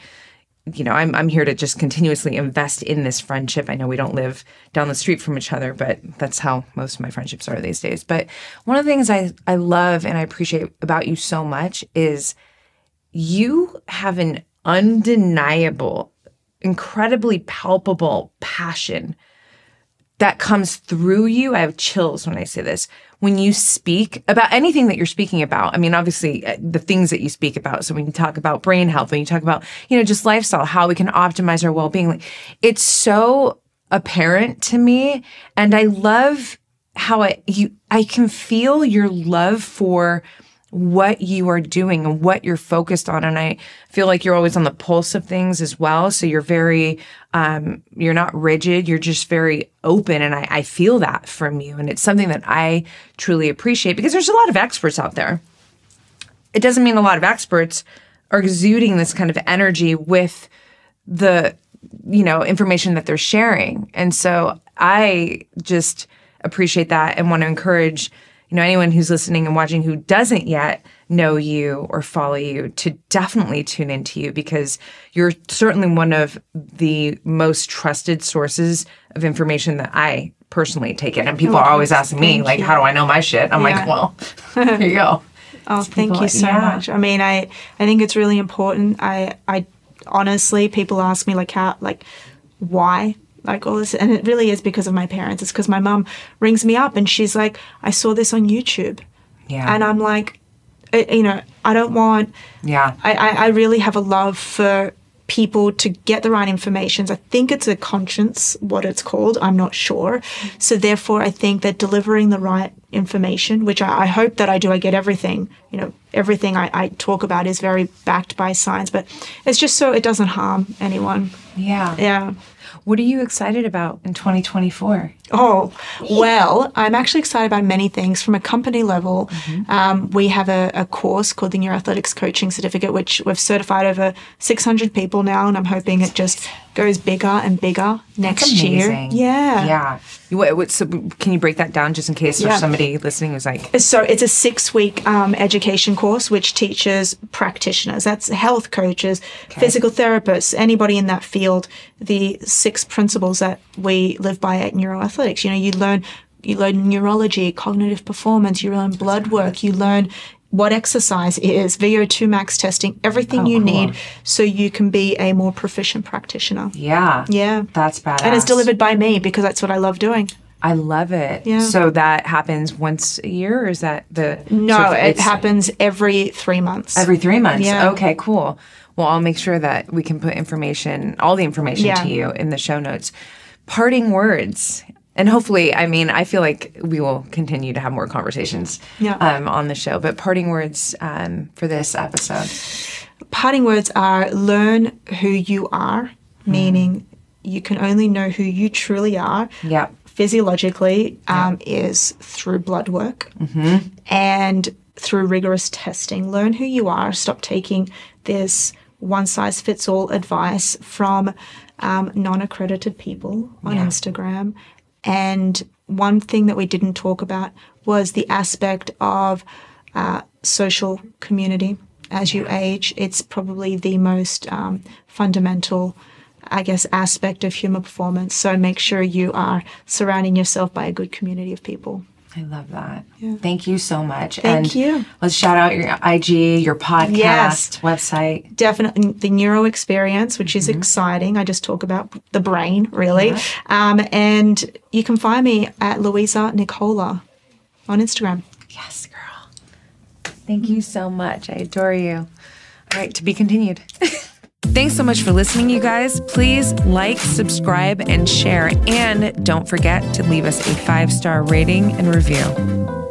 you know, I'm I'm here to just continuously invest in this friendship. I know we don't live down the street from each other, but that's how most of my friendships are these days. But one of the things I I love and I appreciate about you so much is you have an undeniable, incredibly palpable passion that comes through you. I have chills when I say this. When you speak about anything that you're speaking about, I mean, obviously uh, the things that you speak about. So when you talk about brain health, when you talk about, you know, just lifestyle, how we can optimize our well-being, like it's so apparent to me. And I love how I, you, I can feel your love for what you are doing and what you're focused on. And i feel like you're always on the pulse of things as well. So you're very um, you're not rigid. You're just very open. And I, I feel that from you. And it's something that i truly appreciate because there's a lot of experts out there. It doesn't mean a lot of experts are exuding this kind of energy with the you know information that they're sharing. And so i just appreciate that and want to encourage you know anyone who's listening and watching who doesn't yet know you or follow you to definitely tune into you because you're certainly one of the most trusted sources of information that i personally take in and people are always asking me like how do i know my shit i'm like well [LAUGHS] here you go Oh, thank you so yeah. much. I mean, I I think it's really important. I I honestly, people ask me like how like why like all this, and it really is because of my parents. It's because my mum rings me up and she's like, I saw this on YouTube, yeah and I'm like, eh, you know, I don't want. yeah I, I, I really have a love for people to get the right information. I think it's a conscience, what it's called. I'm not sure. So therefore, I think that delivering the right information, which I, I hope that I do, I get everything. You know, everything I, I talk about is very backed by science, but it's just so it doesn't harm anyone. yeah Yeah. What are you excited about in 2024? Oh, well, I'm actually excited about many things. From a company level, um, we have a, a course called the Neuro Athletics Coaching Certificate, which we've certified over 600 people now, and I'm hoping it just goes bigger and bigger next year. Yeah. Yeah. What, what, so can you break that down just in case Yeah. there's somebody listening who's like, So it's a six-week um, education course which teaches practitioners, that's health coaches, physical therapists, anybody in that field, the six principles that we live by at Neuro Athletics. You know, you learn you learn neurology, cognitive performance, you learn blood work, you learn what exercise is, VO2 max testing, everything oh, you cool. need so you can be a more proficient practitioner. yeah. Yeah. That's badass. And it's delivered by me because that's what I love doing. I love it. Yeah. So that happens once a year or is that the. No, so it happens every three months. Every three months. Yeah. Okay, cool. Well, I'll make sure that we can put information, all the information Yeah. to you in the show notes. Parting words. And hopefully, I mean, I feel like we will continue to have more conversations Yeah. um, on the show. But parting words um, for this episode. parting words are learn who you are, meaning you can only know who you truly are Yeah. physiologically um, is through blood work and through rigorous testing. Learn who you are. Stop taking this one size fits all advice from um, non accredited people on Yeah. Instagram. And one thing that we didn't talk about was the aspect of uh, social community. As you age, it's probably the most um, fundamental, I guess, aspect of human performance. So make sure you are surrounding yourself by a good community of people. I love that. Thank you so much. Thank and you. Let's shout out your IG, your podcast, Yes. website. definitely the Neuro Experience, which Mm-hmm. is exciting. I just talk about the brain, really. Um, and you can find me at Louisa Nicola on Instagram. Yes, girl. Thank you so much. I adore you. All right, to be continued. [LAUGHS] Thanks so much for listening, you guys. Please like, subscribe, and share. And don't forget to leave us a five star rating and review.